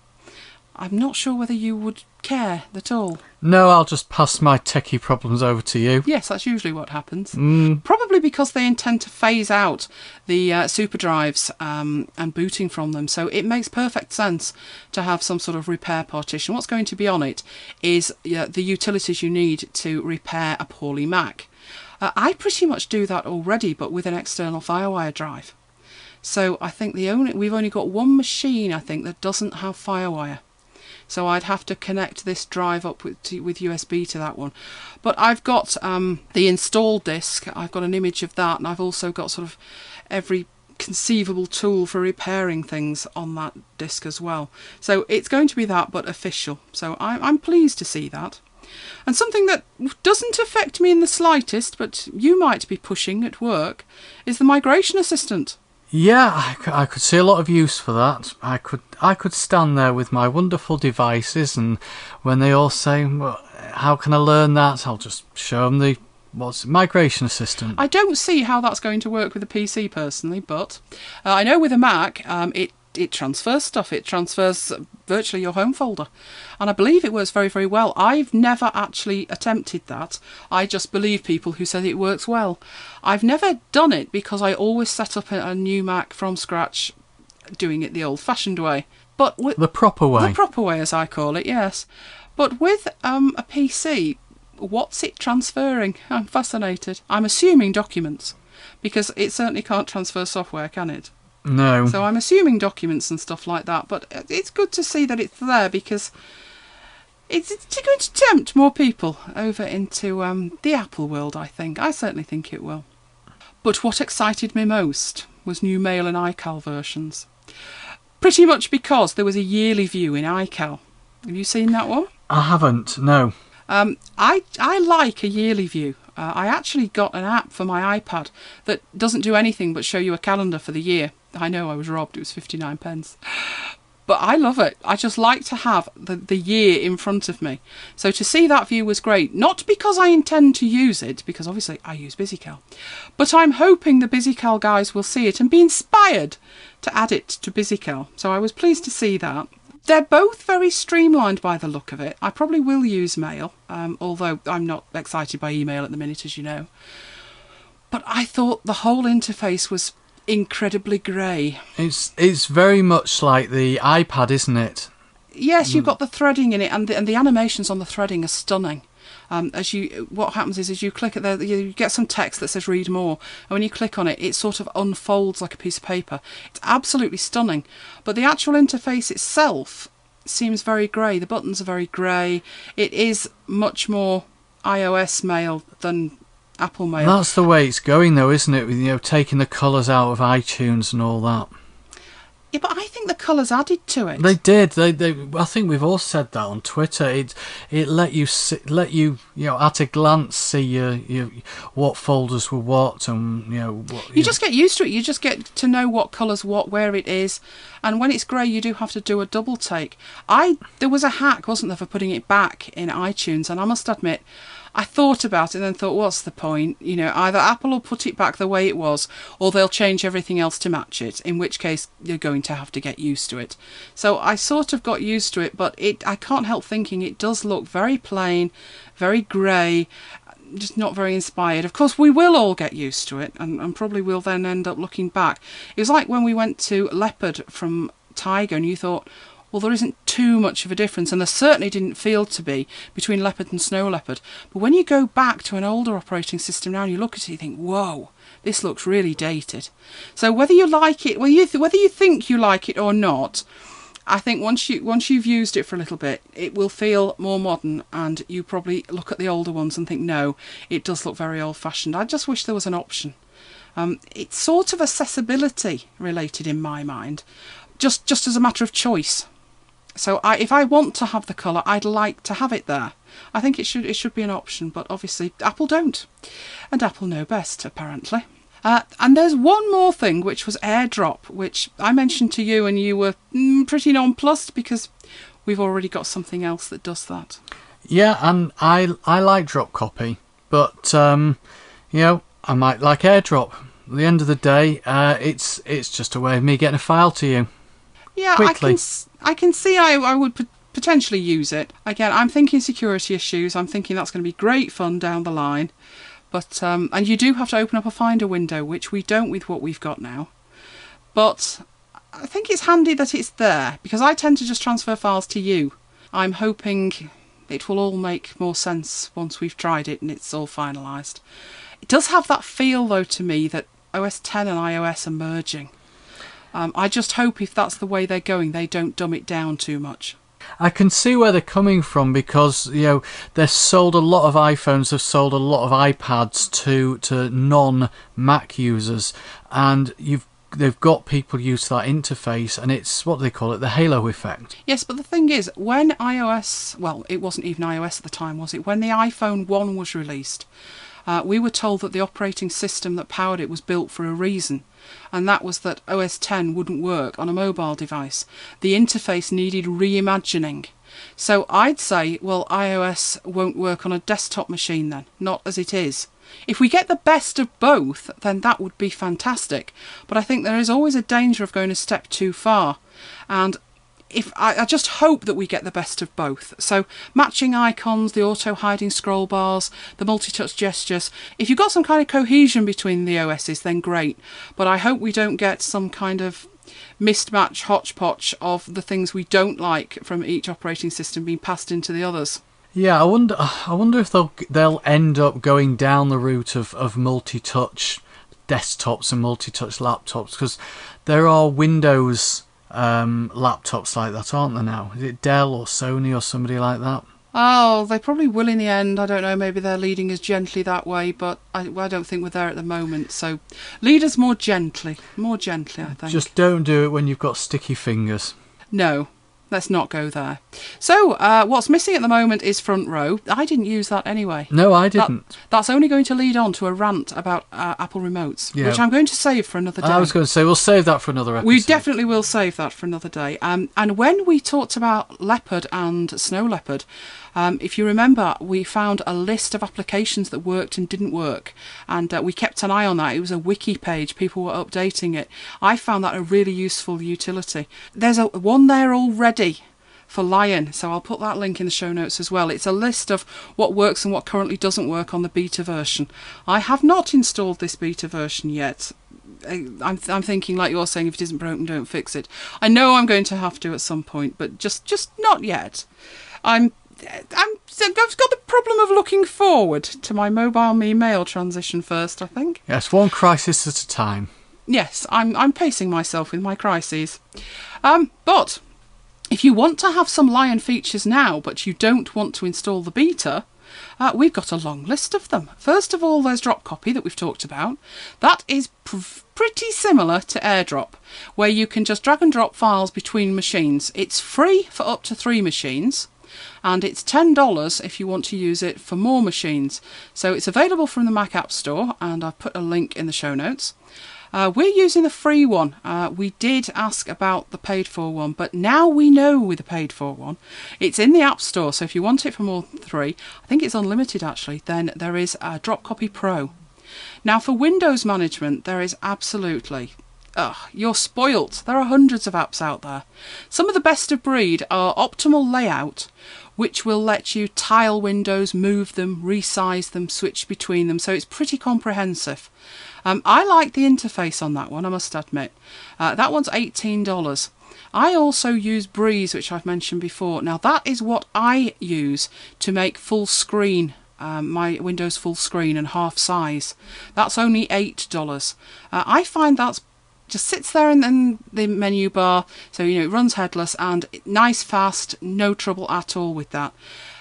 I'm not sure whether you would care at all. No, I'll just pass my techie problems over to you. Yes, that's usually what happens. Mm. Probably because they intend to phase out the uh, super drives um, and booting from them. So it makes perfect sense to have some sort of repair partition. What's going to be on it is uh, the utilities you need to repair a poorly Mac. Uh, I pretty much do that already, but with an external FireWire drive. So I think the only we've only got one machine I think that doesn't have FireWire. So I'd have to connect this drive up with to, with USB to that one. But I've got um, the install disk. I've got an image of that, and I've also got sort of every conceivable tool for repairing things on that disk as well. So it's going to be that, but official. So I, I'm pleased to see that. And something that doesn't affect me in the slightest, but you might be pushing at work, is the migration assistant. Yeah, I could see a lot of use for that. I could I could stand there with my wonderful devices, and when they all say, well, "How can I learn that?" I'll just show them the what's it, migration assistant. I don't see how that's going to work with a PC personally, but uh, I know with a Mac, um, it it transfers stuff. It transfers virtually your home folder, and I believe it works very very well. I've never actually attempted that. I just believe people who said it works well. I've never done it because I always set up a, a new Mac from scratch, doing it the old-fashioned way. But with the proper way. the proper way, as I call it, yes. But with um, a PC, what's it transferring? I'm fascinated. I'm assuming documents, because it certainly can't transfer software, can it? No. So I'm assuming documents and stuff like that. But it's good to see that it's there because it's, it's going to tempt more people over into um, the Apple world. I think. I certainly think it will. But what excited me most was new Mail and iCal versions. Pretty much because there was a yearly view in iCal. Have you seen that one? I haven't. No. Um, I I like a yearly view. Uh, I actually got an app for my iPad that doesn't do anything but show you a calendar for the year. I know I was robbed. It was fifty nine pence. But I love it. I just like to have the, the year in front of me. So to see that view was great. Not because I intend to use it, because obviously I use BusyCal, but I'm hoping the BusyCal guys will see it and be inspired to add it to BusyCal. So I was pleased to see that. They're both very streamlined by the look of it. I probably will use mail, um, although I'm not excited by email at the minute, as you know. But I thought the whole interface was incredibly grey. It's it's very much like the iPad, isn't it? Yes, you've got the threading in it, and the, and the animations on the threading are stunning. Um, as you, what happens is, as you click it there, you get some text that says "read more," and when you click on it, it sort of unfolds like a piece of paper. It's absolutely stunning. But the actual interface itself seems very grey. The buttons are very grey. It is much more iOS mail than Apple mail. That's the way it's going, though, isn't it? With you know taking the colours out of iTunes and all that. Yeah, but I think the colours added to it. They did. They, they. I think we've all said that on Twitter. It, it let you, see, let you, you know, at a glance see your, your, what folders were what, and you know, what, You just get used to it. You just get to know what colours what, where it is, and when it's grey, you do have to do a double take. I there was a hack, wasn't there, for putting it back in iTunes, and I must admit, I thought about it and then thought, what's the point? You know, either Apple will put it back the way it was, or they'll change everything else to match it. In which case, you're going to have to get used to it. So I sort of got used to it, but it I can't help thinking it does look very plain, very grey just not very inspired. Of course, we will all get used to it, and, and probably will then end up looking back. It was like when we went to Leopard from Tiger, and you thought, well, there isn't too much of a difference, and there certainly didn't feel to be between Leopard and Snow Leopard. But when you go back to an older operating system now, and you look at it, you think, whoa. This looks really dated. So whether you like it, well, you th- whether you think you like it or not, I think once you once you've used it for a little bit, it will feel more modern, and you probably look at the older ones and think, no, it does look very old-fashioned. I just wish there was an option. Um, it's sort of accessibility related in my mind, just just as a matter of choice. So I, if I want to have the colour, I'd like to have it there. I think it should it should be an option, but obviously Apple don't, and Apple know best apparently. Uh, and there's one more thing, which was AirDrop, which I mentioned to you, and you were mm, pretty nonplussed because we've already got something else that does that. Yeah, and I I like drop copy, but um, you know I might like AirDrop. At the end of the day, uh, it's it's just a way of me getting a file to you. Yeah, I can I can see I I would p- potentially use it. Again, I'm thinking security issues. I'm thinking that's going to be great fun down the line. But um, and you do have to open up a Finder window, which we don't with what we've got now. But I think it's handy that it's there because I tend to just transfer files to you. I'm hoping it will all make more sense once we've tried it and it's all finalised. It does have that feel though to me that OS 10 and iOS are merging. Um, I just hope if that's the way they're going, they don't dumb it down too much. I can see where they're coming from because you know they've sold a lot of iPhones, they've sold a lot of iPads to to non Mac users, and you've they've got people used to that interface, and it's what they call it, the halo effect. Yes, but the thing is, when iOS, well, it wasn't even iOS at the time, was it? When the iPhone 1 was released, uh, we were told that the operating system that powered it was built for a reason, and that was that OS 10 wouldn't work on a mobile device. The interface needed reimagining. So I'd say, well, iOS won't work on a desktop machine then, not as it is. If we get the best of both, then that would be fantastic. But I think there is always a danger of going a step too far. And if I, I, just hope that we get the best of both. So matching icons, the auto hiding scroll bars, the multi-touch gestures. If you've got some kind of cohesion between the OSs, then great. But I hope we don't get some kind of mismatch hodgepodge of the things we don't like from each operating system being passed into the others. Yeah, I wonder. I wonder if they'll they'll end up going down the route of of multi-touch desktops and multi-touch laptops because there are Windows um, laptops like that, aren't there now? Is it Dell or Sony or somebody like that? Oh, they probably will in the end. I don't know. Maybe they're leading us gently that way, but I, I don't think we're there at the moment. So, lead us more gently, more gently. I think. Just don't do it when you've got sticky fingers. No, let's not go there. So, uh, what's missing at the moment is front row. I didn't use that anyway. No, I didn't. That, that's only going to lead on to a rant about uh, Apple remotes, yeah. which I'm going to save for another day. I was going to say we'll save that for another episode. We definitely will save that for another day. Um, and when we talked about leopard and snow leopard, um, if you remember, we found a list of applications that worked and didn't work, and uh, we kept an eye on that. It was a wiki page, people were updating it. I found that a really useful utility. There's a one there already for Lion. So I'll put that link in the show notes as well. It's a list of what works and what currently doesn't work on the beta version. I have not installed this beta version yet. I'm, I'm thinking like you're saying if it isn't broken don't fix it i know i'm going to have to at some point but just just not yet i'm I'm, I've got the problem of looking forward to my mobile me mail transition first, I think. Yes, one crisis at a time. Yes, I'm, I'm pacing myself with my crises. Um, but if you want to have some Lion features now, but you don't want to install the beta, uh, we've got a long list of them. First of all, there's Drop Copy that we've talked about. That is pr- pretty similar to AirDrop, where you can just drag and drop files between machines. It's free for up to three machines and it's $10 if you want to use it for more machines. So it's available from the Mac App Store, and I've put a link in the show notes. Uh, we're using the free one. Uh, we did ask about the paid for one, but now we know with the paid for one, it's in the App Store. So if you want it for more than three, I think it's unlimited actually, then there is Drop Copy Pro. Now for Windows management, there is absolutely Ugh, you're spoilt. There are hundreds of apps out there. Some of the best of breed are optimal layout, which will let you tile windows, move them, resize them, switch between them. So it's pretty comprehensive. Um, I like the interface on that one, I must admit. Uh, that one's $18. I also use Breeze, which I've mentioned before. Now, that is what I use to make full screen um, my Windows full screen and half size. That's only $8. Uh, I find that's just sits there in, in, the menu bar, so you know it runs headless and nice, fast, no trouble at all with that.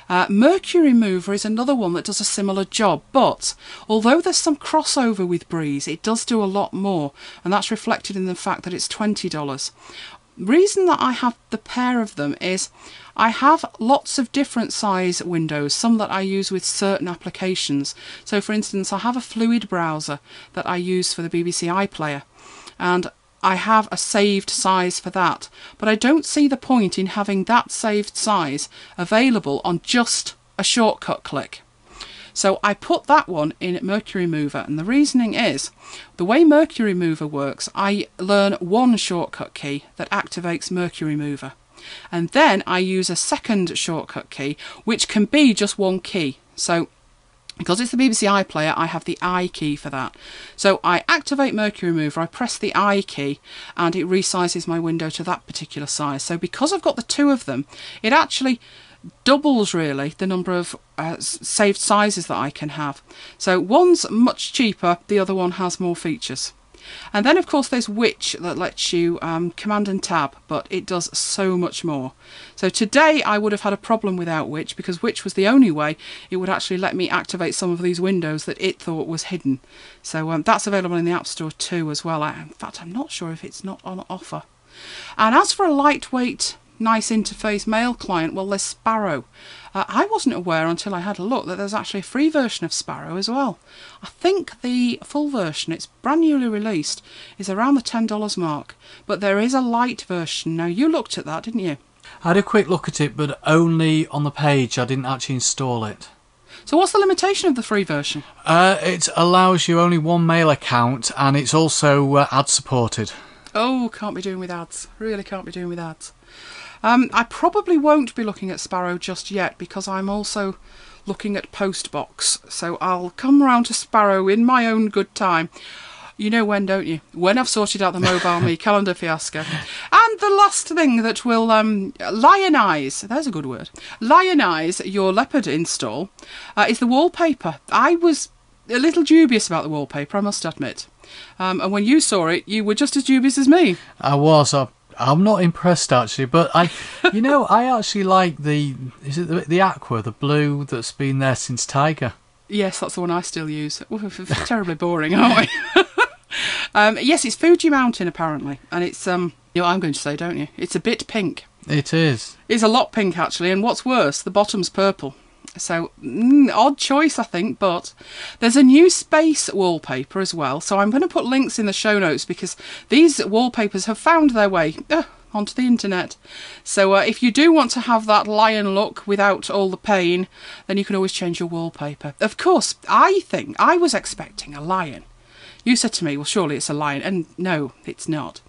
Uh, Mercury Mover is another one that does a similar job, but although there's some crossover with Breeze, it does do a lot more, and that's reflected in the fact that it's $20. Reason that I have the pair of them is I have lots of different size windows, some that I use with certain applications. So, for instance, I have a fluid browser that I use for the BBC iPlayer, and I have a saved size for that, but I don't see the point in having that saved size available on just a shortcut click. So I put that one in Mercury Mover, and the reasoning is the way Mercury Mover works, I learn one shortcut key that activates Mercury Mover. And then I use a second shortcut key, which can be just one key. So because it's the BBC iPlayer, I have the I key for that. So I activate Mercury Mover, I press the I key, and it resizes my window to that particular size. So because I've got the two of them, it actually doubles really the number of uh, saved sizes that I can have. So one's much cheaper, the other one has more features. And then, of course, there's Witch that lets you um, command and tab, but it does so much more. So today I would have had a problem without Witch because Witch was the only way it would actually let me activate some of these windows that it thought was hidden. So um, that's available in the App Store too as well. I, in fact, I'm not sure if it's not on offer. And as for a lightweight nice interface mail client, well, there's Sparrow. Uh, I wasn't aware until I had a look that there's actually a free version of Sparrow as well. I think the full version, it's brand newly released, is around the $10 mark, but there is a light version. Now, you looked at that, didn't you? I had a quick look at it, but only on the page. I didn't actually install it. So, what's the limitation of the free version? Uh, it allows you only one mail account, and it's also uh, ad supported. Oh, can't be doing with ads. Really can't be doing with ads. Um, I probably won't be looking at Sparrow just yet because I'm also looking at Postbox. So I'll come round to Sparrow in my own good time. You know when, don't you? When I've sorted out the Mobile Me *laughs* calendar fiasco. And the last thing that will um, lionize, there's a good word, lionize your leopard install uh, is the wallpaper. I was a little dubious about the wallpaper, I must admit. Um, and when you saw it, you were just as dubious as me. I was. I I'm not impressed actually, but I, you know, I actually like the is it the, the aqua, the blue that's been there since Tiger. Yes, that's the one I still use. *laughs* terribly boring, aren't we? *laughs* um, yes, it's Fuji Mountain apparently, and it's um, you know what I'm going to say, don't you? It's a bit pink. It is. It's a lot pink actually, and what's worse, the bottom's purple. So, mm, odd choice, I think, but there's a new space wallpaper as well. So, I'm going to put links in the show notes because these wallpapers have found their way uh, onto the internet. So, uh, if you do want to have that lion look without all the pain, then you can always change your wallpaper. Of course, I think I was expecting a lion. You said to me, well, surely it's a lion. And no, it's not.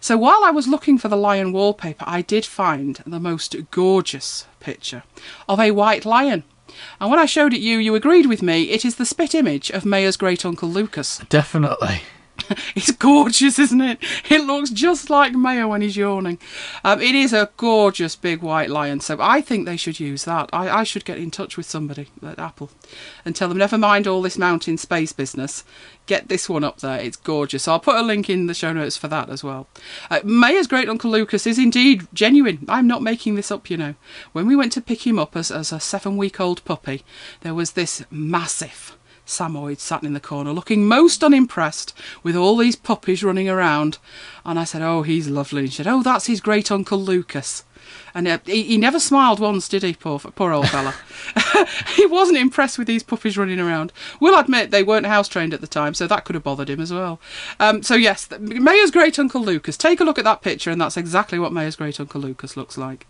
So while I was looking for the lion wallpaper, I did find the most gorgeous picture of a white lion. And when I showed it you, you agreed with me. It is the spit image of Maya's great uncle Lucas. Definitely. *laughs* it's gorgeous, isn't it? It looks just like Maya when he's yawning. Um, it is a gorgeous big white lion, so I think they should use that. I, I should get in touch with somebody at Apple and tell them, never mind all this mountain space business, get this one up there. It's gorgeous. So I'll put a link in the show notes for that as well. Uh, great uncle Lucas is indeed genuine. I'm not making this up, you know. When we went to pick him up as, as a seven week old puppy, there was this massive Samoyed sat in the corner looking most unimpressed with all these puppies running around. And I said, Oh, he's lovely. And she said, Oh, that's his great uncle Lucas. And uh, he, he, never smiled once, did he, poor, poor old fella? *laughs* he wasn't impressed with these puppies running around. We'll admit they weren't house trained at the time, so that could have bothered him as well. Um, so, yes, Maya's great uncle Lucas. Take a look at that picture, and that's exactly what Maya's great uncle Lucas looks like.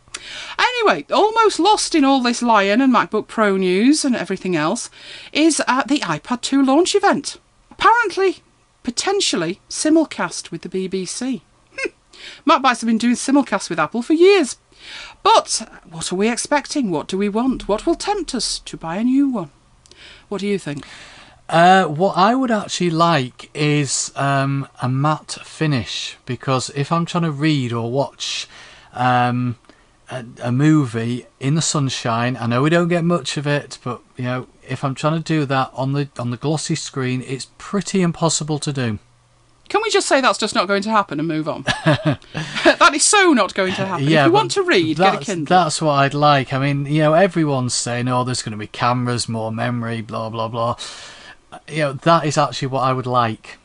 Anyway, almost lost in all this Lion and MacBook Pro news and everything else is at the iPad 2 launch event. Apparently, potentially, simulcast with the BBC. Hm. MacBytes have been doing simulcast with Apple for years. But what are we expecting? What do we want? What will tempt us to buy a new one? What do you think? Uh, what I would actually like is um, a matte finish because if I'm trying to read or watch um, a, a, movie in the sunshine, I know we don't get much of it, but you know, if I'm trying to do that on the on the glossy screen, it's pretty impossible to do. Can we just say that's just not going to happen and move on? *laughs* *laughs* that is so not going to happen. Yeah, if you want to read, get a Kindle. That's what I'd like. I mean, you know, everyone's saying, "Oh, there's going to be cameras, more memory, blah blah blah." You know, that is actually what I would like.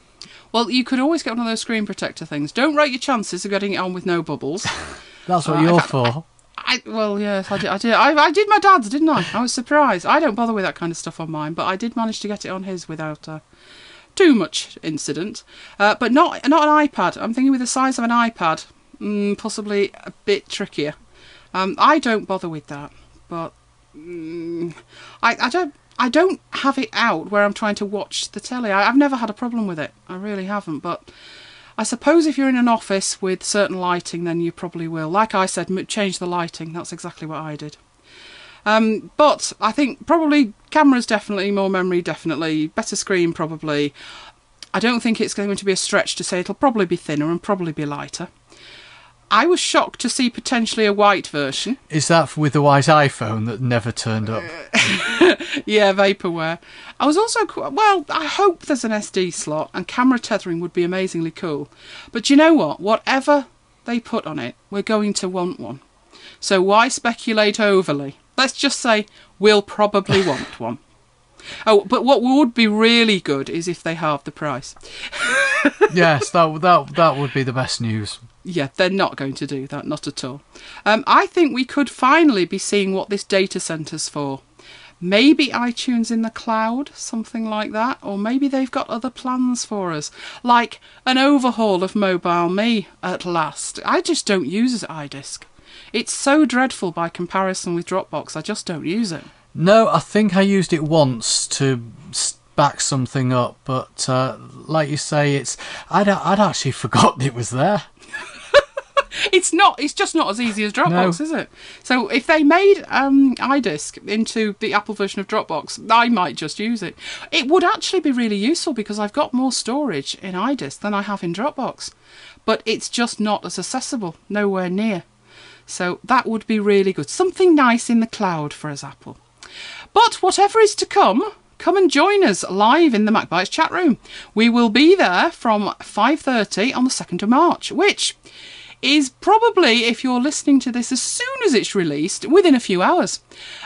Well, you could always get one of those screen protector things. Don't rate your chances of getting it on with no bubbles. *laughs* that's what uh, you're for. I, well, yes, I did. I did. I, I, did my dad's, didn't I? I was surprised. I don't bother with that kind of stuff on mine, but I did manage to get it on his without uh, too much incident. Uh, but not not an iPad. I'm thinking with the size of an iPad, mm, possibly a bit trickier. Um, I don't bother with that, but mm, I, I don't. I don't have it out where I'm trying to watch the telly. I, have never had a problem with it. I really haven't. But I suppose if you're in an office with certain lighting, then you probably will. Like I said, change the lighting. That's exactly what I did. Um, but I think probably cameras definitely, more memory definitely, better screen probably. I don't think it's going to be a stretch to say it'll probably be thinner and probably be lighter. I was shocked to see potentially a white version. Is that with the white iPhone that never turned up? *laughs* Yeah, vaporware. I was also well. I hope there's an SD slot and camera tethering would be amazingly cool. But you know what? Whatever they put on it, we're going to want one. So why speculate overly? Let's just say we'll probably *laughs* want one. Oh, but what would be really good is if they halved the price. *laughs* yes, that that that would be the best news. Yeah, they're not going to do that, not at all. Um, I think we could finally be seeing what this data centre's for. Maybe iTunes in the cloud, something like that, or maybe they've got other plans for us, like an overhaul of Mobile Me at last. I just don't use iDisk. It's so dreadful by comparison with Dropbox, I just don't use it. No, I think I used it once to back something up, but uh, like you say, it's I'd I'd actually *laughs* forgotten it was there. *laughs* It's not. It's just not as easy as Dropbox, No. is it? So if they made um, iDisk into the Apple version of Dropbox, I might just use it. It would actually be really useful because I've got more storage in iDisk than I have in Dropbox, but it's just not as accessible. Nowhere near. So that would be really good. Something nice in the cloud for us, Apple. But whatever is to come, come and join us live in the MacBytes chat room. We will be there from 5:30 on the 2nd of March, which is probably if you're listening to this as soon as it's released within a few hours.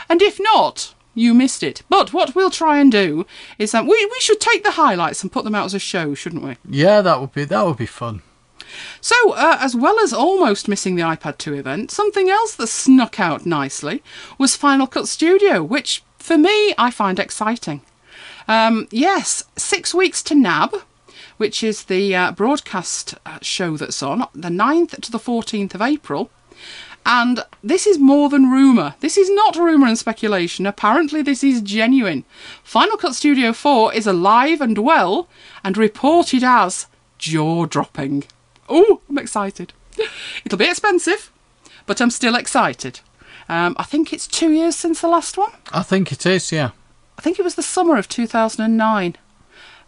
And if not, you missed it. But what we'll try and do is that we, we should take the highlights and put them out as a show, shouldn't we? Yeah, that would be that would be fun. So, uh, as well as almost missing the iPad 2 event, something else that snuck out nicely was Final Cut Studio, which for me I find exciting. Um, yes, six weeks to NAB, which is the uh, broadcast uh, show that's on, the 9th to the 14th of April. And this is more than rumour. This is not rumour and speculation. Apparently, this is genuine. Final Cut Studio 4 is alive and well and reported as jaw dropping. Oh, I'm excited. *laughs* It'll be expensive, but I'm still excited. Um, I think it's two years since the last one. I think it is. Yeah. I think it was the summer of 2009.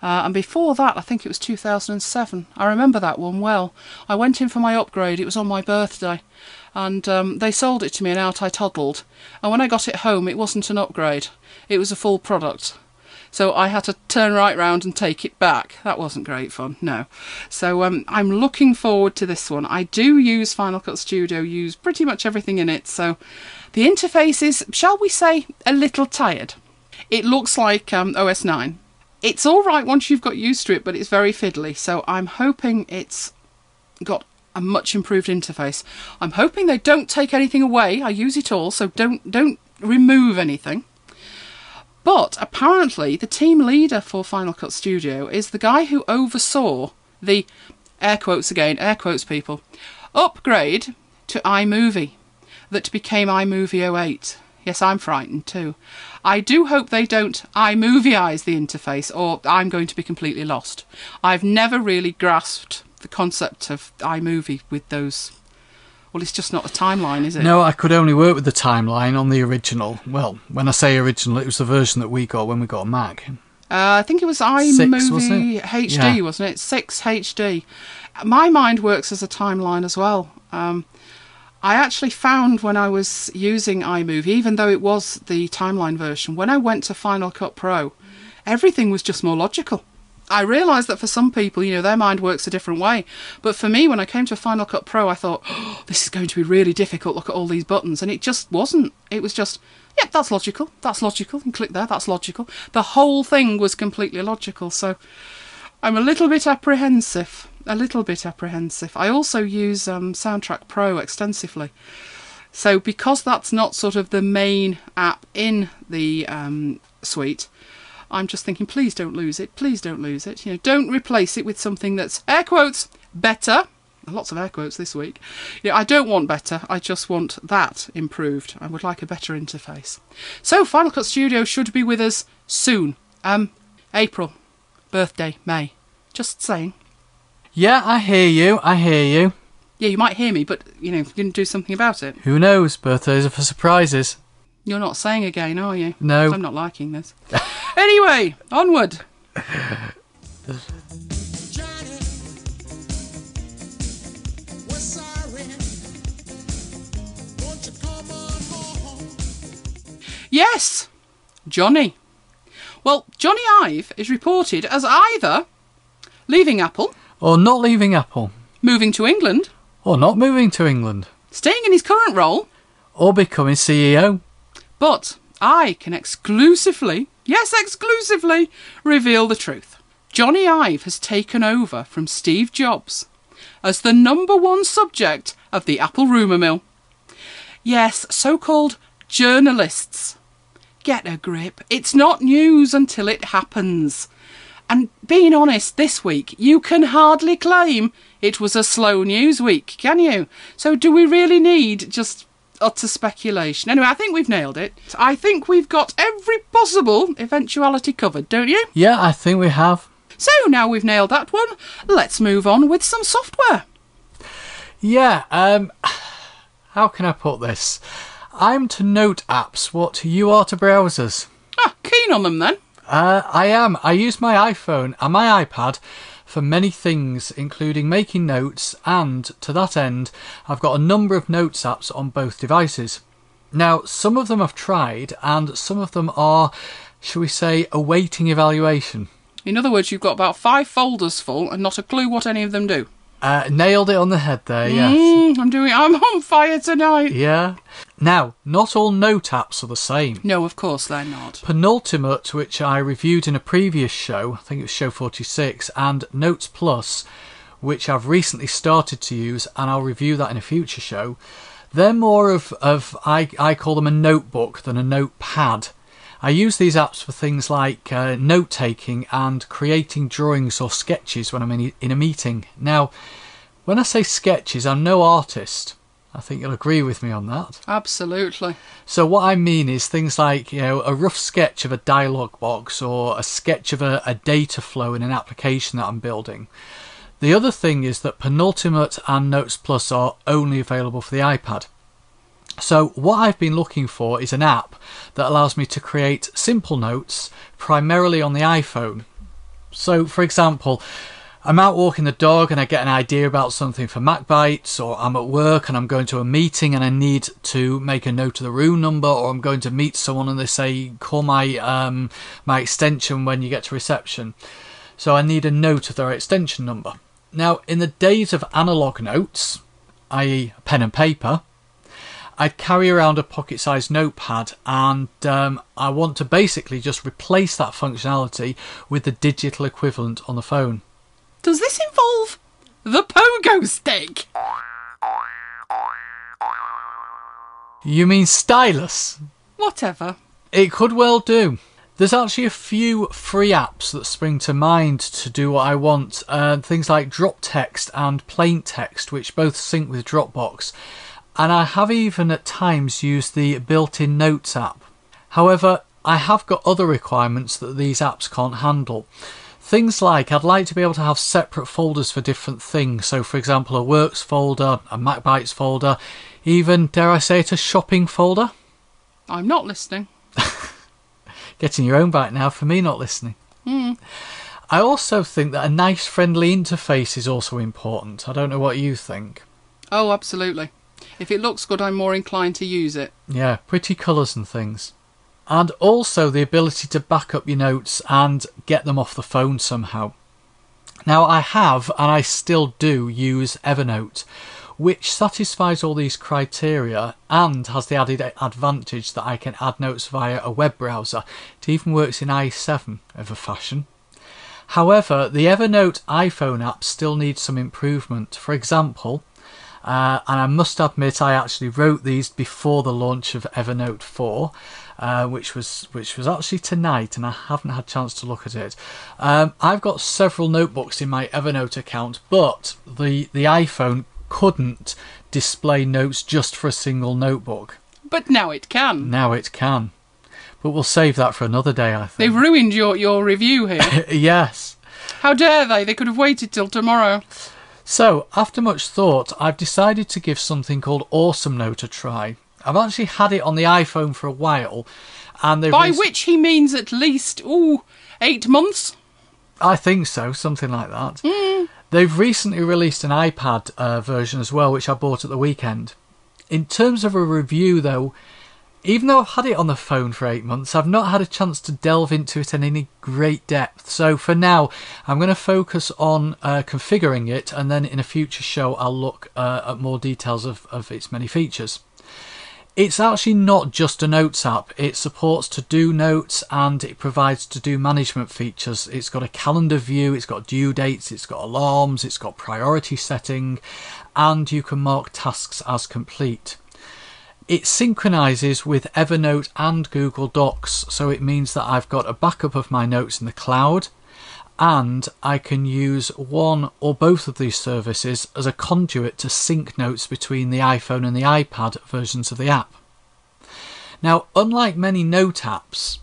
Uh, and before that, I think it was 2007. I remember that one well. I went in for my upgrade, it was on my birthday. And um, they sold it to me and out I toddled. And when I got it home, it wasn't an upgrade, it was a full product. So I had to turn right round and take it back. That wasn't great fun, no. So um, I'm looking forward to this one. I do use Final Cut Studio, use pretty much everything in it. So the interface is, shall we say, a little tired. It looks like um, OS 9. It's all right once you've got used to it, but it's very fiddly. So I'm hoping it's got a much improved interface. I'm hoping they don't take anything away. I use it all, so don't don't remove anything. But apparently, the team leader for Final Cut Studio is the guy who oversaw the air quotes again, air quotes people, upgrade to iMovie that became iMovie 08. Yes, I'm frightened too. I do hope they don't iMovieise the interface, or I'm going to be completely lost. I've never really grasped the concept of iMovie with those. Well, it's just not a timeline, is it? No, I could only work with the timeline on the original. Well, when I say original, it was the version that we got when we got a Mac. Uh, I think it was iMovie wasn't it? HD, Yeah. wasn't it? Six HD. My mind works as a timeline as well. Um, I actually found when I was using iMovie, even though it was the timeline version, when I went to Final Cut Pro, everything was just more logical. I realised that for some people, you know, their mind works a different way. But for me, when I came to Final Cut Pro, I thought, oh, *gasps* this is going to be really difficult. Look at all these buttons. And it just wasn't. It was just, yeah, that's logical. That's logical. And click there, that's logical. The whole thing was completely logical. So I'm a little bit apprehensive. A little bit apprehensive. I also use um, Soundtrack Pro extensively. So because that's not sort of the main app in the um, suite, I'm just thinking, please don't lose it. Please don't lose it. You know, don't replace it with something that's air quotes better. Lots of air quotes this week. You know, I don't want better. I just want that improved. I would like a better interface. So Final Cut Studio should be with us soon. Um, April, birthday, May. Just saying. Yeah, I hear you. I hear you. Yeah, you might hear me, but you know, you didn't do something about it. Who knows? Birthdays are for surprises. You're not saying again, are you? No. I'm not liking this. *laughs* anyway, onward. Johnny, we're sorry. Won't you come on home? Yes, Johnny. Well, Jony Ive is reported as either leaving Apple, Or not leaving Apple. moving to England, Or not moving to England. staying in his current role, Or becoming CEO. but I can exclusively, yes, exclusively, reveal the truth. Jony Ive has taken over from Steve Jobs as the number one subject of the Apple rumour mill. Yes, so called journalists. Get a grip. It's not news until it happens. And being honest, this week you can hardly claim it was a slow news week, can you? So do we really need just utter speculation? Anyway, I think we've nailed it. I think we've got every possible eventuality covered, don't you? Yeah, I think we have. So now we've nailed that one, let's move on with some software. Yeah, um, how can I put this? I'm to note apps what you are to browsers. Ah, keen on them then. Uh, I am. I use my iPhone and my iPad for many things, including making notes, and to that end, I've got a number of notes apps on both devices. Now, some of them I've tried, and some of them are, shall we say, awaiting evaluation. In other words, you've got about five folders full and not a clue what any of them do. Uh, nailed it on the head there, yes. Mm, I'm doing. I'm on fire tonight. Yeah. Now, not all note apps are the same. No, of course they're not. Penultimate, which I reviewed in a previous show, I think it was show 46, and Notes Plus, which I've recently started to use, and I'll review that in a future show. They're more of, of I, I call them a notebook than a notepad. I use these apps for things like uh, note taking and creating drawings or sketches when I'm in, in a meeting. Now, when I say sketches, I'm no artist. I think you'll agree with me on that. Absolutely. So what I mean is things like you know a rough sketch of a dialog box or a sketch of a, a data flow in an application that I'm building. The other thing is that Penultimate and Notes Plus are only available for the iPad. So what I've been looking for is an app that allows me to create simple notes primarily on the iPhone. So for example, I'm out walking the dog and I get an idea about something for MacBites, or I'm at work and I'm going to a meeting and I need to make a note of the room number, or I'm going to meet someone and they say call my um, my extension when you get to reception. So I need a note of their extension number. Now, in the days of analog notes, i.e., pen and paper, I'd carry around a pocket sized notepad and um, I want to basically just replace that functionality with the digital equivalent on the phone. Does this involve the pogo stick? You mean stylus? Whatever. It could well do. There's actually a few free apps that spring to mind to do what I want. Uh, things like Drop Text and Plain Text, which both sync with Dropbox. And I have even at times used the built in Notes app. However, I have got other requirements that these apps can't handle. Things like I'd like to be able to have separate folders for different things. So, for example, a Works folder, a MacBites folder, even, dare I say it, a shopping folder. I'm not listening. *laughs* Getting your own back now for me not listening. Hmm. I also think that a nice, friendly interface is also important. I don't know what you think. Oh, absolutely. If it looks good, I'm more inclined to use it. Yeah, pretty colours and things. And also the ability to back up your notes and get them off the phone somehow. Now, I have, and I still do, use Evernote, which satisfies all these criteria and has the added advantage that I can add notes via a web browser. It even works in i7 of a fashion. However, the Evernote iPhone app still needs some improvement. For example, uh, and I must admit I actually wrote these before the launch of Evernote 4, uh, which was which was actually tonight, and I haven't had a chance to look at it. Um, I've got several notebooks in my Evernote account, but the the iPhone couldn't display notes just for a single notebook. But now it can. Now it can, but we'll save that for another day. I think. They've ruined your, your review here. *laughs* yes. How dare they? They could have waited till tomorrow. So, after much thought, I've decided to give something called Awesome Note a try. I've actually had it on the iPhone for a while, and By which he means at least, ooh, eight months. I think so, something like that. They've recently released an iPad uh, version as well, which I bought at the weekend. In terms of a review, though, even though I've had it on the phone for eight months, I've not had a chance to delve into it in any great depth. So for now, I'm going to focus on uh, configuring it, and then in a future show, I'll look uh, at more details of, of its many features. It's actually not just a notes app. It supports to do notes and it provides to do management features. It's got a calendar view, it's got due dates, it's got alarms, it's got priority setting, and you can mark tasks as complete. It synchronizes with Evernote and Google Docs, so it means that I've got a backup of my notes in the cloud and I can use one or both of these services as a conduit to sync notes between the iPhone and the iPad versions of the app. Now, unlike many note apps,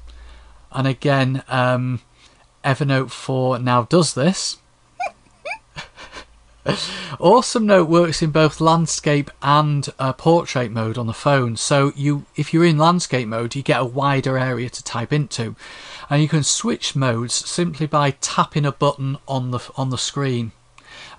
and again, um, Evernote 4 now does this. *laughs* Awesome Note works in both landscape and uh, portrait mode on the phone. So you, if you're in landscape mode, you get a wider area to type into, and you can switch modes simply by tapping a button on the on the screen,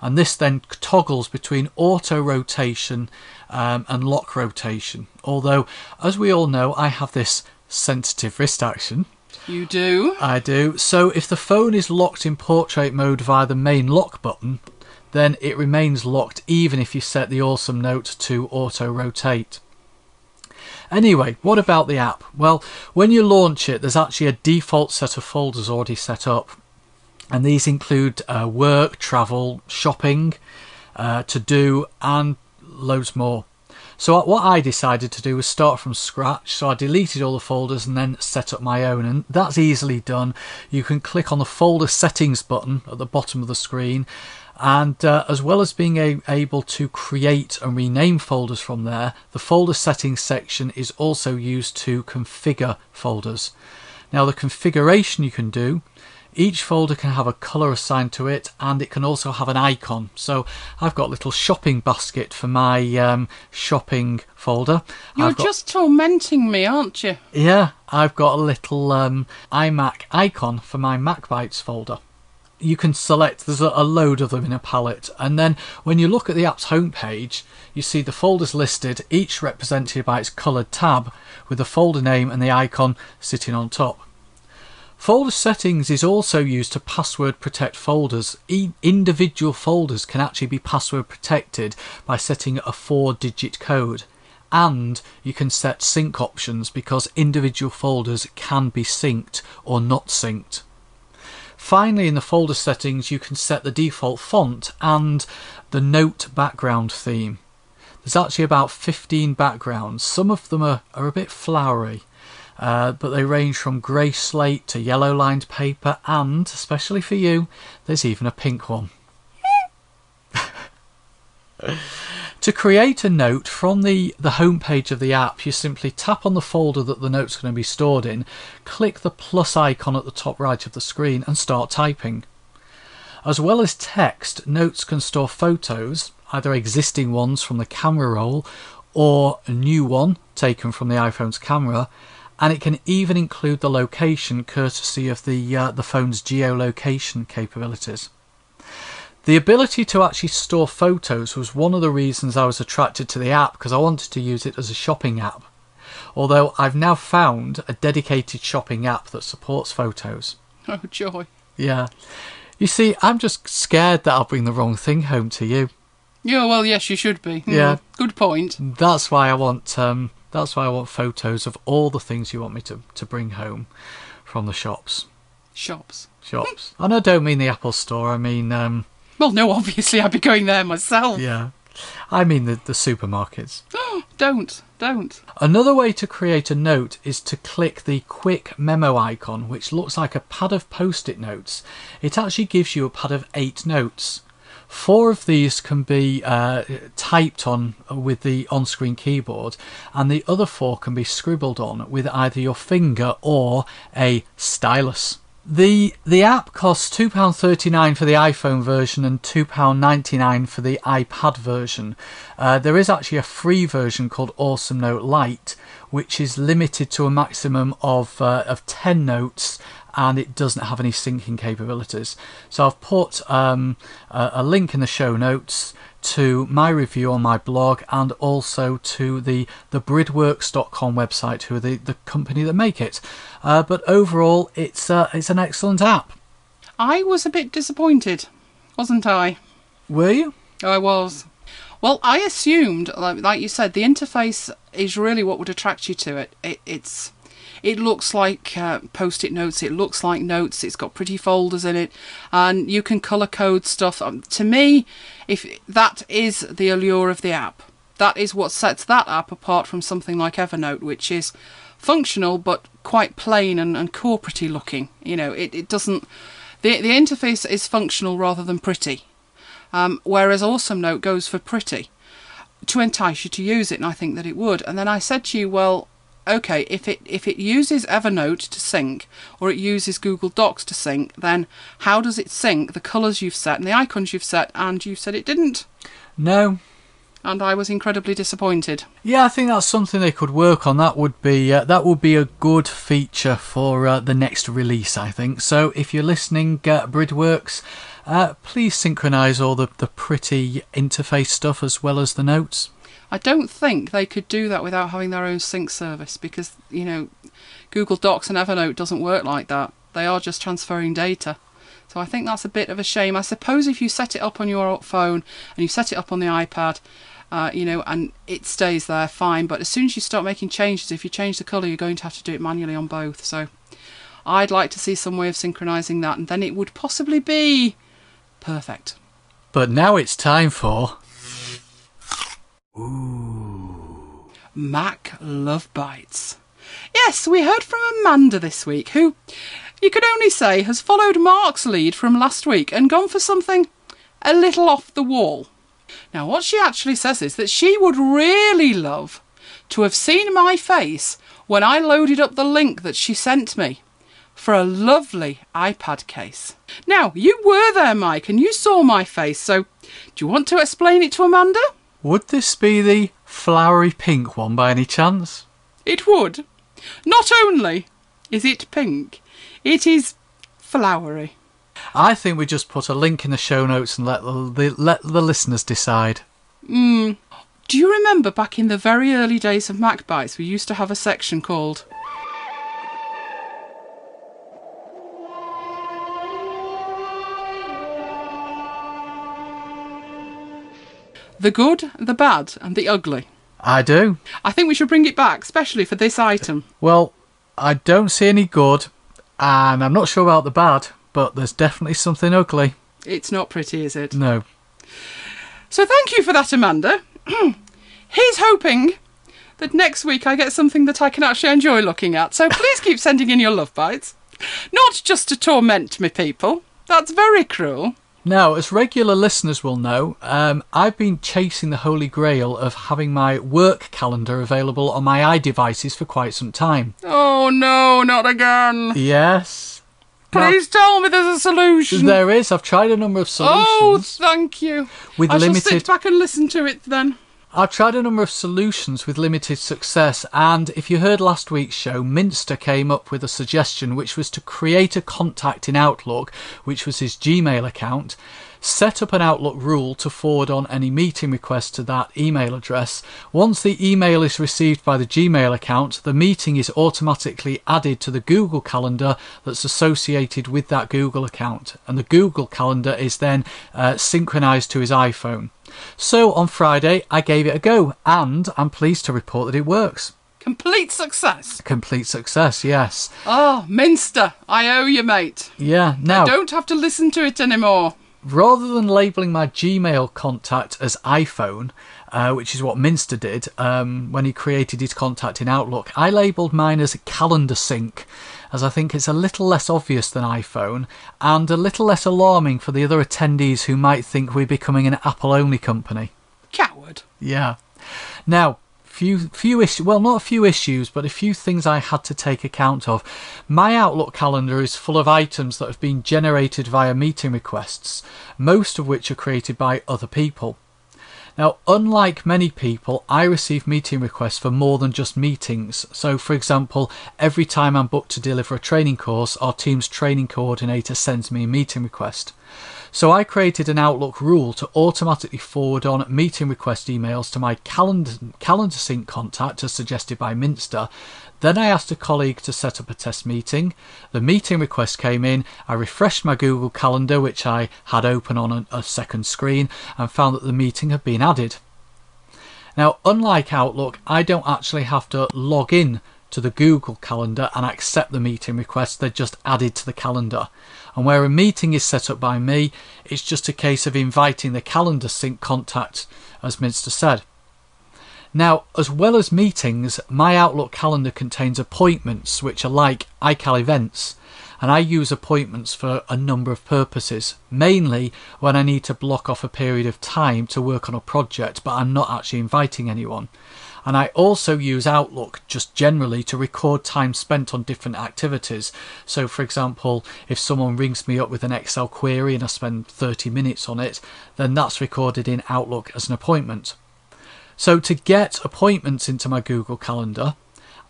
and this then toggles between auto rotation um, and lock rotation. Although, as we all know, I have this sensitive wrist action. You do. I do. So if the phone is locked in portrait mode via the main lock button, then it remains locked even if you set the awesome note to auto rotate. Anyway, what about the app? Well, when you launch it, there's actually a default set of folders already set up. And these include uh, work, travel, shopping, uh, to do, and loads more. So what I decided to do was start from scratch. So I deleted all the folders and then set up my own, and that's easily done. You can click on the folder settings button at the bottom of the screen, and uh, as well as being a- able to create and rename folders from there, the folder settings section is also used to configure folders. Now the configuration you can do each folder can have a colour assigned to it and it can also have an icon. So I've got a little shopping basket for my um, shopping folder. You're got, just tormenting me, aren't you? Yeah, I've got a little um, iMac icon for my MacBites folder. You can select, there's a, load of them in a palette, and then when you look at the app's homepage, you see the folders listed, each represented by its coloured tab, with the folder name and the icon sitting on top. Folder settings is also used to password protect folders. E- individual folders can actually be password protected by setting a four digit code. And you can set sync options because individual folders can be synced or not synced. Finally, in the folder settings, you can set the default font and the note background theme. There's actually about 15 backgrounds. Some of them are, are a bit flowery, uh, but they range from grey slate to yellow lined paper, and, especially for you, there's even a pink one. *laughs* to create a note from the, the home page of the app, you simply tap on the folder that the note's going to be stored in, click the plus icon at the top right of the screen, and start typing. As well as text, notes can store photos, either existing ones from the camera roll or a new one taken from the iPhone's camera, and it can even include the location courtesy of the uh, the phone's geolocation capabilities. The ability to actually store photos was one of the reasons I was attracted to the app because I wanted to use it as a shopping app. Although I've now found a dedicated shopping app that supports photos. *laughs* Oh, joy. Yeah. You see, I'm just scared that I'll bring the wrong thing home to you. Yeah, well, yes, you should be. Hmm, Yeah. Good point. That's why I want um that's why I want photos of all the things you want me to, to bring home from the shops. Shops. Shops. and I don't mean the Apple store, I mean um Well, no, obviously I'd be going there myself. yeah. I mean the, the supermarkets. *gasps* Don't. Don't. Another way to create a note is to click the quick memo icon, which looks like a pad of post it notes. It actually gives you a pad of eight notes. Four of these can be uh, typed on with the on screen keyboard, and the other four can be scribbled on with either your finger or a stylus. The the app costs two pound thirty nine for the iPhone version and two pound ninety nine for the iPad version. Uh, there is actually a free version called Awesome Note Lite, which is limited to a maximum of uh, of ten notes, and it doesn't have any syncing capabilities. So I've put um, a, a link in the show notes to my review on my blog and also to the the bridworks.com website who are the, the company that make it uh, but overall it's uh, it's an excellent app I was a bit disappointed, wasn't I? were you I was. Well, I assumed, like, like you said, the interface is really what would attract you to it. it it's, it looks like uh, post-it notes. It looks like notes. It's got pretty folders in it, and you can color code stuff. Um, to me, if that is the allure of the app, that is what sets that app apart from something like Evernote, which is functional but quite plain and, and corporatey looking. You know, it, it doesn't. The the interface is functional rather than pretty um, whereas Awesome Note goes for pretty to entice you to use it, and I think that it would. And then I said to you, well, okay, if it if it uses Evernote to sync or it uses Google Docs to sync, then how does it sync the colours you've set and the icons you've set? And you said it didn't, no. And I was incredibly disappointed. yeah i think that's something they could work on. That would be uh, that would be a good feature for uh, the next release i think. So if you're listening uh, bridworks uh, please synchronize all the, the pretty interface stuff as well as the notes I don't think they could do that without having their own sync service because you know Google Docs and Evernote doesn't work like that. They are just transferring data. So I think that's a bit of a shame. I suppose if you set it up on your phone and you set it up on the iPad, uh, you know, and it stays there, fine. But as soon as you start making changes, if you change the colour, you're going to have to do it manually on both. So I'd like to see some way of synchronising that, and then it would possibly be perfect. but now it's time for Mac Love Bites. Yes, we heard from Amanda this week, who, you could only say, has followed Mark's lead from last week and gone for something a little off the wall. Now, what she actually says is that she would really love to have seen my face when I loaded up the link that she sent me for a lovely iPad case. Now, you were there, Mike, and you saw my face, so do you want to explain it to Amanda? Would this be the flowery pink one by any chance? It would. Not only is it pink, it is flowery. I think we just put a link in the show notes and let the, the let the listeners decide. Hmm. Do you remember back in the very early days of MacBites, we used to have a section called The Good, the Bad, and the Ugly. I do. I think we should bring it back, especially for this item. Well, I don't see any good, and I'm not sure about the bad, but there's definitely something ugly. It's not pretty, is it? No. So thank you for that, Amanda. *clears throat* He's hoping that next week I get something that I can actually enjoy looking at. So please keep *laughs* sending in your love bites. Not just to torment me, people. That's very cruel. Now, as regular listeners will know, um, I've been chasing the holy grail of having my work calendar available on my iDevices for quite some time. Oh no, not again. Yes. Please tell me there's a solution. There is. I've tried a number of solutions. oh, thank you. with I shall sit back and listen to it then. I've tried a number of solutions with limited success, and if you heard last week's show, Minster came up with a suggestion which was to create a contact in Outlook, which was his Gmail account, set up an Outlook rule to forward on any meeting requests to that email address. Once the email is received by the Gmail account, the meeting is automatically added to the Google Calendar that's associated with that Google account, and the Google Calendar is then uh, synchronized to his iPhone. So on Friday, I gave it a go, and I'm pleased to report that it works. Complete success. Complete success, yes. Oh, Minster, I owe you, mate. Yeah, now, Don't have to listen to it anymore. rather than labelling my Gmail contact as iPhone, uh, which is what Minster did um, when he created his contact in Outlook, I labelled mine as Calendar Sync, as I think it's a little less obvious than iPhone and a little less alarming for the other attendees who might think we're becoming an Apple only company. Coward. Yeah. Now, few few issues. Well, not a few issues, but a few things I had to take account of. My Outlook calendar is full of items that have been generated via meeting requests, most of which are created by other people. Now, unlike many people, I receive meeting requests for more than just meetings. So, for example, every time I'm booked to deliver a training course, our team's training coordinator sends me a meeting request. So, I created an Outlook rule to automatically forward on meeting request emails to my calendar, calendar sync contact, as suggested by Minster. Then I asked a colleague to set up a test meeting. The meeting request came in. I refreshed my Google Calendar, which I had open on a, second screen, and found that the meeting had been added. Now, unlike Outlook, I don't actually have to log in to the Google Calendar and accept the meeting request, they're just added to the calendar. And where a meeting is set up by me, it's just a case of inviting the calendar sync contact, as Minster said. Now, as well as meetings, my Outlook calendar contains appointments, which are like iCal events, and I use appointments for a number of purposes. Mainly when I need to block off a period of time to work on a project, but I'm not actually inviting anyone. And I also use Outlook just generally to record time spent on different activities. So, for example, if someone rings me up with an Excel query and I spend 30 minutes on it, then that's recorded in Outlook as an appointment. So to get appointments into my Google Calendar,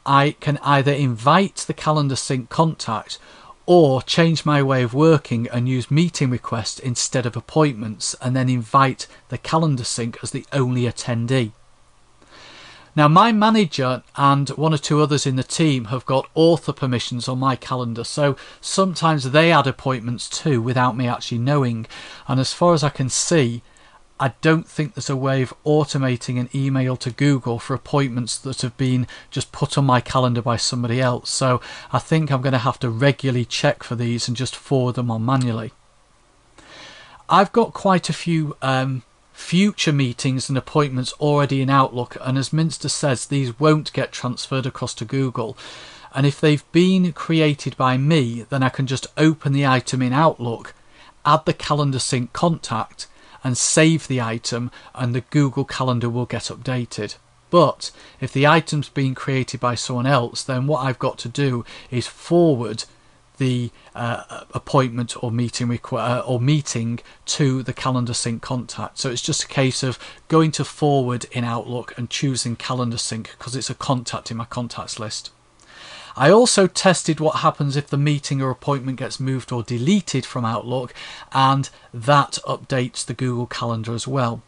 I can either invite the calendar sync contact or change my way of working and use meeting requests instead of appointments and then invite the calendar sync as the only attendee. Now, my manager and one or two others in the team have got author permissions on my calendar, so sometimes they add appointments too without me actually knowing. And as far as I can see, I don't think there's a way of automating an email to Google for appointments that have been just put on my calendar by somebody else. So I think I'm going to have to regularly check for these and just forward them on manually. I've got quite a few um, future meetings and appointments already in Outlook, and as Minster says, these won't get transferred across to Google. And if they've been created by me, then I can just open the item in Outlook, add the calendar sync contact, and save the item, and the Google Calendar will get updated. But if the item's been created by someone else, then what I've got to do is forward the uh, appointment or meeting requ- uh, or meeting to the calendar sync contact. So it's just a case of going to forward in Outlook and choosing calendar sync because it's a contact in my contacts list. I also tested what happens if the meeting or appointment gets moved or deleted from Outlook, and that updates the Google Calendar as well.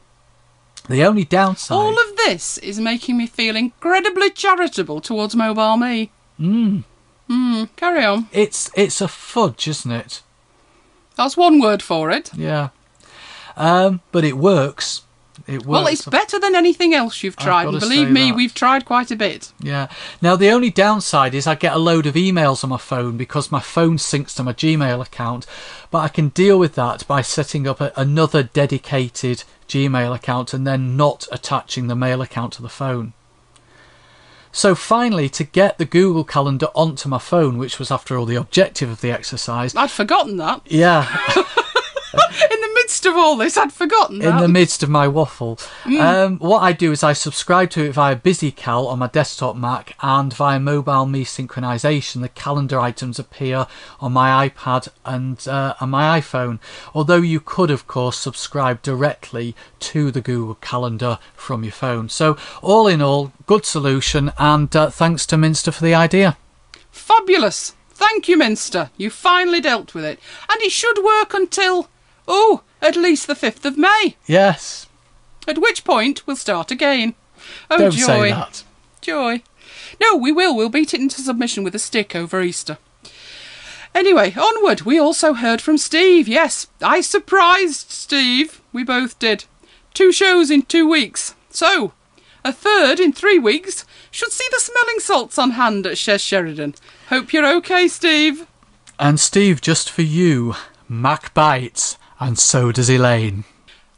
The only downside. All of this is making me feel incredibly charitable towards Mobile Me. Mm, Hmm, carry on. it's it's a fudge, isn't it? That's one word for it. Yeah. Um, but it works. It works. Well, it's better than anything else you've tried. And believe me, that. we've tried quite a bit. Yeah. Now the only downside is I get a load of emails on my phone because my phone syncs to my Gmail account, but I can deal with that by setting up a, another dedicated Gmail account and then not attaching the mail account to the phone. So finally, to get the Google Calendar onto my phone, which was after all the objective of the exercise, I'd forgotten that. yeah, *laughs* *laughs* In the midst of all this, I'd forgotten in the midst of my waffle. Um, what I do is I subscribe to it via BusyCal on my desktop Mac and via Mobile Me synchronization. The calendar items appear on my iPad and uh, on my iPhone. Although you could, of course, subscribe directly to the Google Calendar from your phone. So, all in all, good solution. And uh, thanks to Minster for the idea. Fabulous. Thank you, Minster. You finally dealt with it. And it should work until, oh, at least the 5th of May. Yes, At which point we'll start again. Oh, don't joy. say that. Joy. No, we will. We'll beat it into submission with a stick over Easter. Anyway, onward. We also heard from Steve. Yes, I surprised Steve. We both did. Two shows in two weeks. So, a third in three weeks should see the smelling salts on hand at Chez Sheridan. Hope you're okay, Steve. And Steve, just for you, Mac bites, and so does Elaine.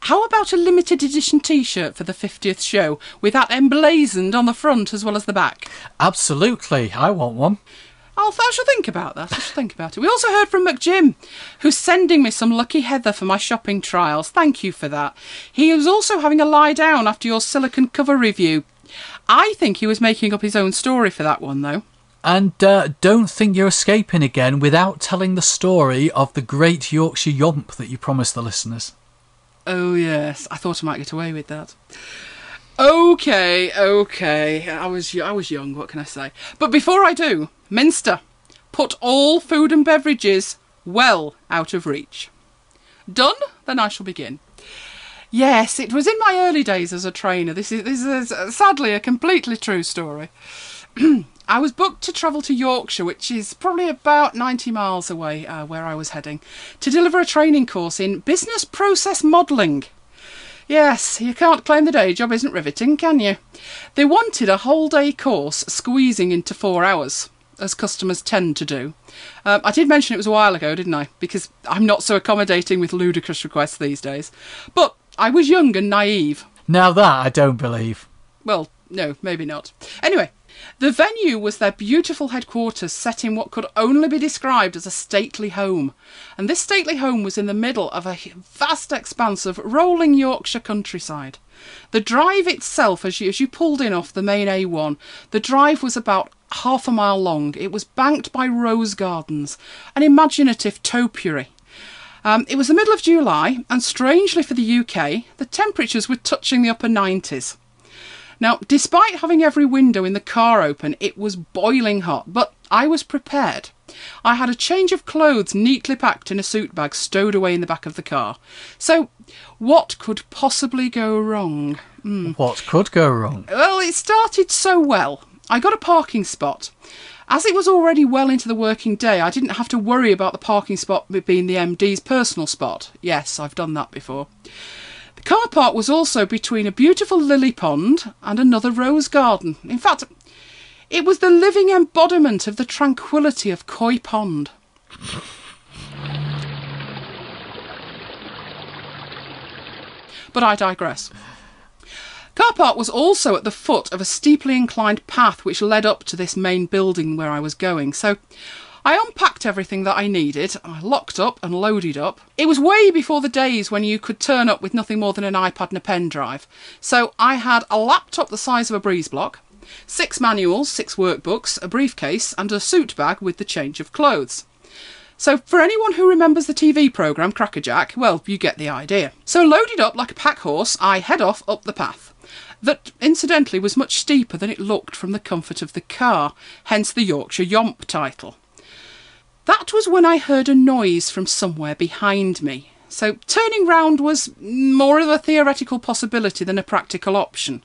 How about a limited edition t shirt for the 50th show with that emblazoned on the front as well as the back? Absolutely, I want one. I'll, I shall think about that. I shall think about it. We also heard from McJim, who's sending me some lucky heather for my shopping trials. Thank you for that. He was also having a lie down after your silicon cover review. I think he was making up his own story for that one, though. And uh, don't think you're escaping again without telling the story of the great Yorkshire Yomp that you promised the listeners. Oh, yes. I thought I might get away with that. Okay, okay. I was I was young, what can I say? But before I do, Minster, put all food and beverages well out of reach. Done? Then I shall begin. Yes, it was in my early days as a trainer. This is this is uh, sadly a completely true story. *clears throat* I was booked to travel to Yorkshire, which is probably about 90 miles away uh, where I was heading, to deliver a training course in business process modelling. Yes, you can't claim the day job isn't riveting, can you? They wanted a whole day course squeezing into four hours, as customers tend to do. Um, I did mention it was a while ago, didn't I? Because I'm not so accommodating with ludicrous requests these days. But I was young and naive. Now that I don't believe. Well, no, maybe not. Anyway, the venue was their beautiful headquarters set in what could only be described as a stately home. And this stately home was in the middle of a vast expanse of rolling Yorkshire countryside. The drive itself, as you, as you pulled in off the main A1, the drive was about half a mile long. It was banked by rose gardens, an imaginative topiary. Um, it was the middle of July, and strangely for the UK, the temperatures were touching the upper 90s. Now, despite having every window in the car open, it was boiling hot, but I was prepared. I had a change of clothes neatly packed in a suit bag stowed away in the back of the car. So, what could possibly go wrong? Hmm. What could go wrong? Well, it started so well. I got a parking spot. As it was already well into the working day, I didn't have to worry about the parking spot being the MD's personal spot. Yes, I've done that before. The car park was also between a beautiful lily pond and another rose garden. In fact, it was the living embodiment of the tranquillity of Koi Pond. But I digress. Car park was also at the foot of a steeply inclined path which led up to this main building where I was going. So I unpacked everything that I needed, I locked up and loaded up. It was way before the days when you could turn up with nothing more than an iPad and a pen drive. So I had a laptop the size of a breeze block, six manuals, six workbooks, a briefcase, and a suit bag with the change of clothes. So, for anyone who remembers the TV programme Crackerjack, well, you get the idea. So, loaded up like a pack horse, I head off up the path. That, incidentally, was much steeper than it looked from the comfort of the car, hence the Yorkshire Yomp title. That was when I heard a noise from somewhere behind me. So, turning round was more of a theoretical possibility than a practical option.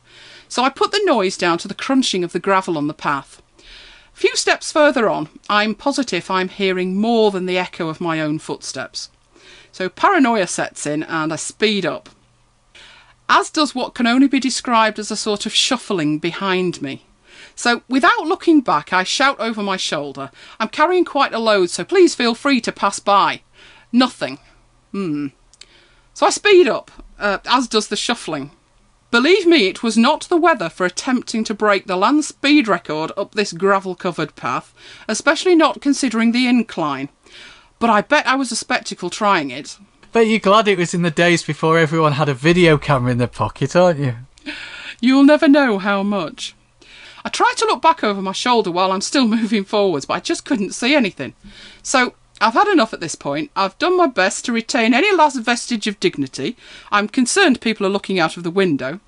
So, I put the noise down to the crunching of the gravel on the path. A few steps further on, I'm positive I'm hearing more than the echo of my own footsteps. So paranoia sets in and I speed up. As does what can only be described as a sort of shuffling behind me. So without looking back, I shout over my shoulder, I'm carrying quite a load, so please feel free to pass by. Nothing. Hmm. So I speed up, uh, as does the shuffling. Believe me, it was not the weather for attempting to break the land speed record up this gravel covered path, especially not considering the incline. But I bet I was a spectacle trying it. Bet you're glad it was in the days before everyone had a video camera in their pocket, aren't you? You'll never know how much. I tried to look back over my shoulder while I'm still *laughs* moving forwards, but I just couldn't see anything. So I've had enough at this point. I've done my best to retain any last vestige of dignity. I'm concerned people are looking out of the window.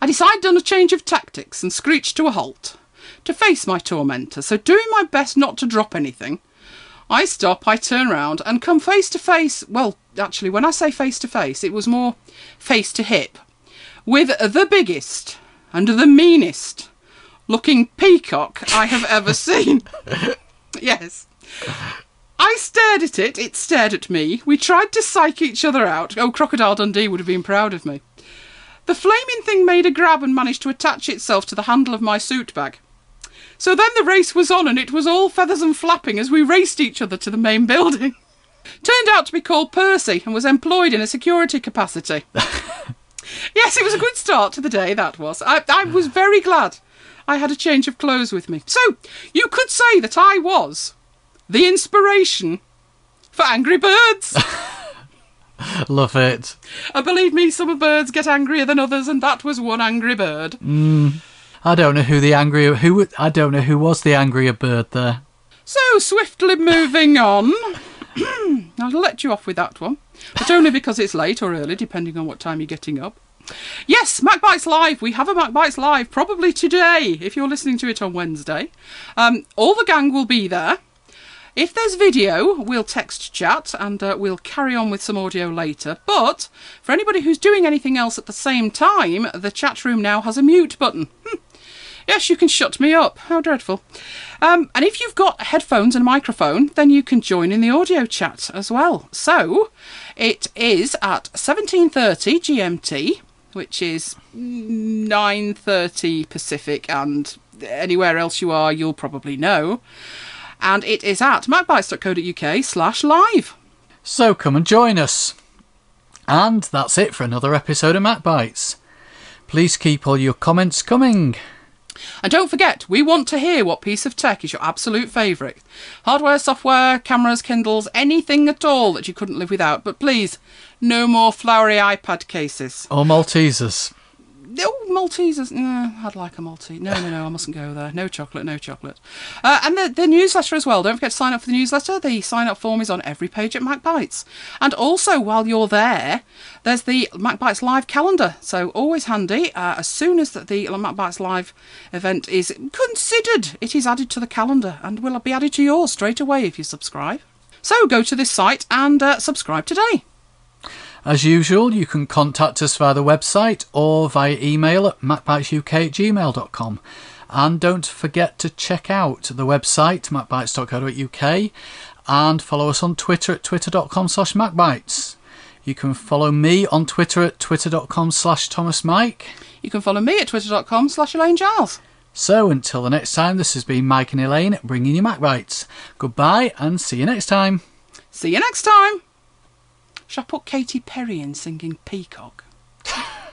I decided on a change of tactics and screeched to a halt, to face my tormentor, so doing my best not to drop anything. I stop, I turn round, and come face to face. Well, actually, when I say face to face, it was more face to hip with the biggest and the meanest looking peacock I have ever *laughs* seen. yes. I stared at it, it stared at me. We tried to psych each other out. Oh, Crocodile Dundee would have been proud of me. The flaming thing made a grab and managed to attach itself to the handle of my suit bag. So then the race was on, and it was all feathers and flapping as we raced each other to the main *laughs* building. Turned out to be called Percy and was employed in a security capacity. *laughs* yes, it was a good start to the day, that was. I, I was very glad I had a change of clothes with me. So, you could say that I was the inspiration for Angry Birds. *laughs* Love it. and believe me, some birds get angrier than others, and that was one angry bird. Hmm. I don't know who the angrier who I don't know who was the angrier bird there. So, swiftly moving on. *clears throat* I'll let you off with that one, but only because it's late or early, depending on what time you're getting up. Yes, MacBites Live. We have a MacBites Live probably today, if you're listening to it on Wednesday. Um, all the gang will be there. If there's video, we'll text chat and uh, we'll carry on with some audio later. But for anybody who's doing anything else at the same time, the chat room now has a mute button. Hmm. Yes, you can shut me up. How dreadful. Um, and if you've got headphones and a microphone, then you can join in the audio chat as well. So it is at 17:30 GMT, which is 9:30 Pacific, and anywhere else you are, you'll probably know. And it is at macbites.co.uk slash live. So come and join us. And that's it for another episode of MacBites. Please keep all your comments coming. And don't forget, we want to hear what piece of tech is your absolute favourite. Hardware, software, cameras, Kindles, anything at all that you couldn't live without. But please, no more flowery iPad cases. Or Maltesers. Oh, Maltesers. No, I'd like a Maltese. No, no, no, I mustn't go there. No chocolate, no chocolate. Uh, and the, the newsletter as well. Don't forget to sign up for the newsletter. The sign up form is on every page at MacBites. And also, while you're there, there's the MacBites Live calendar. So always handy. Uh, as soon as the, the MacBites Live event is considered, it is added to the calendar and will be added to yours straight away if you subscribe. So go to this site and uh, subscribe today. As usual, you can contact us via the website or via email at macbitesuk at gmail.com. And don't forget to check out the website, macbites.co.uk, and follow us on Twitter at twitter.com slash macbites. You can follow me on Twitter at twitter.com slash thomasmike. You can follow me at twitter.com slash Elaine Giles. So until the next time, this has been Mike and Elaine bringing you MacBites. Goodbye and see you next time. See you next time. Should I put Katy Perry in singing Peacock? *laughs*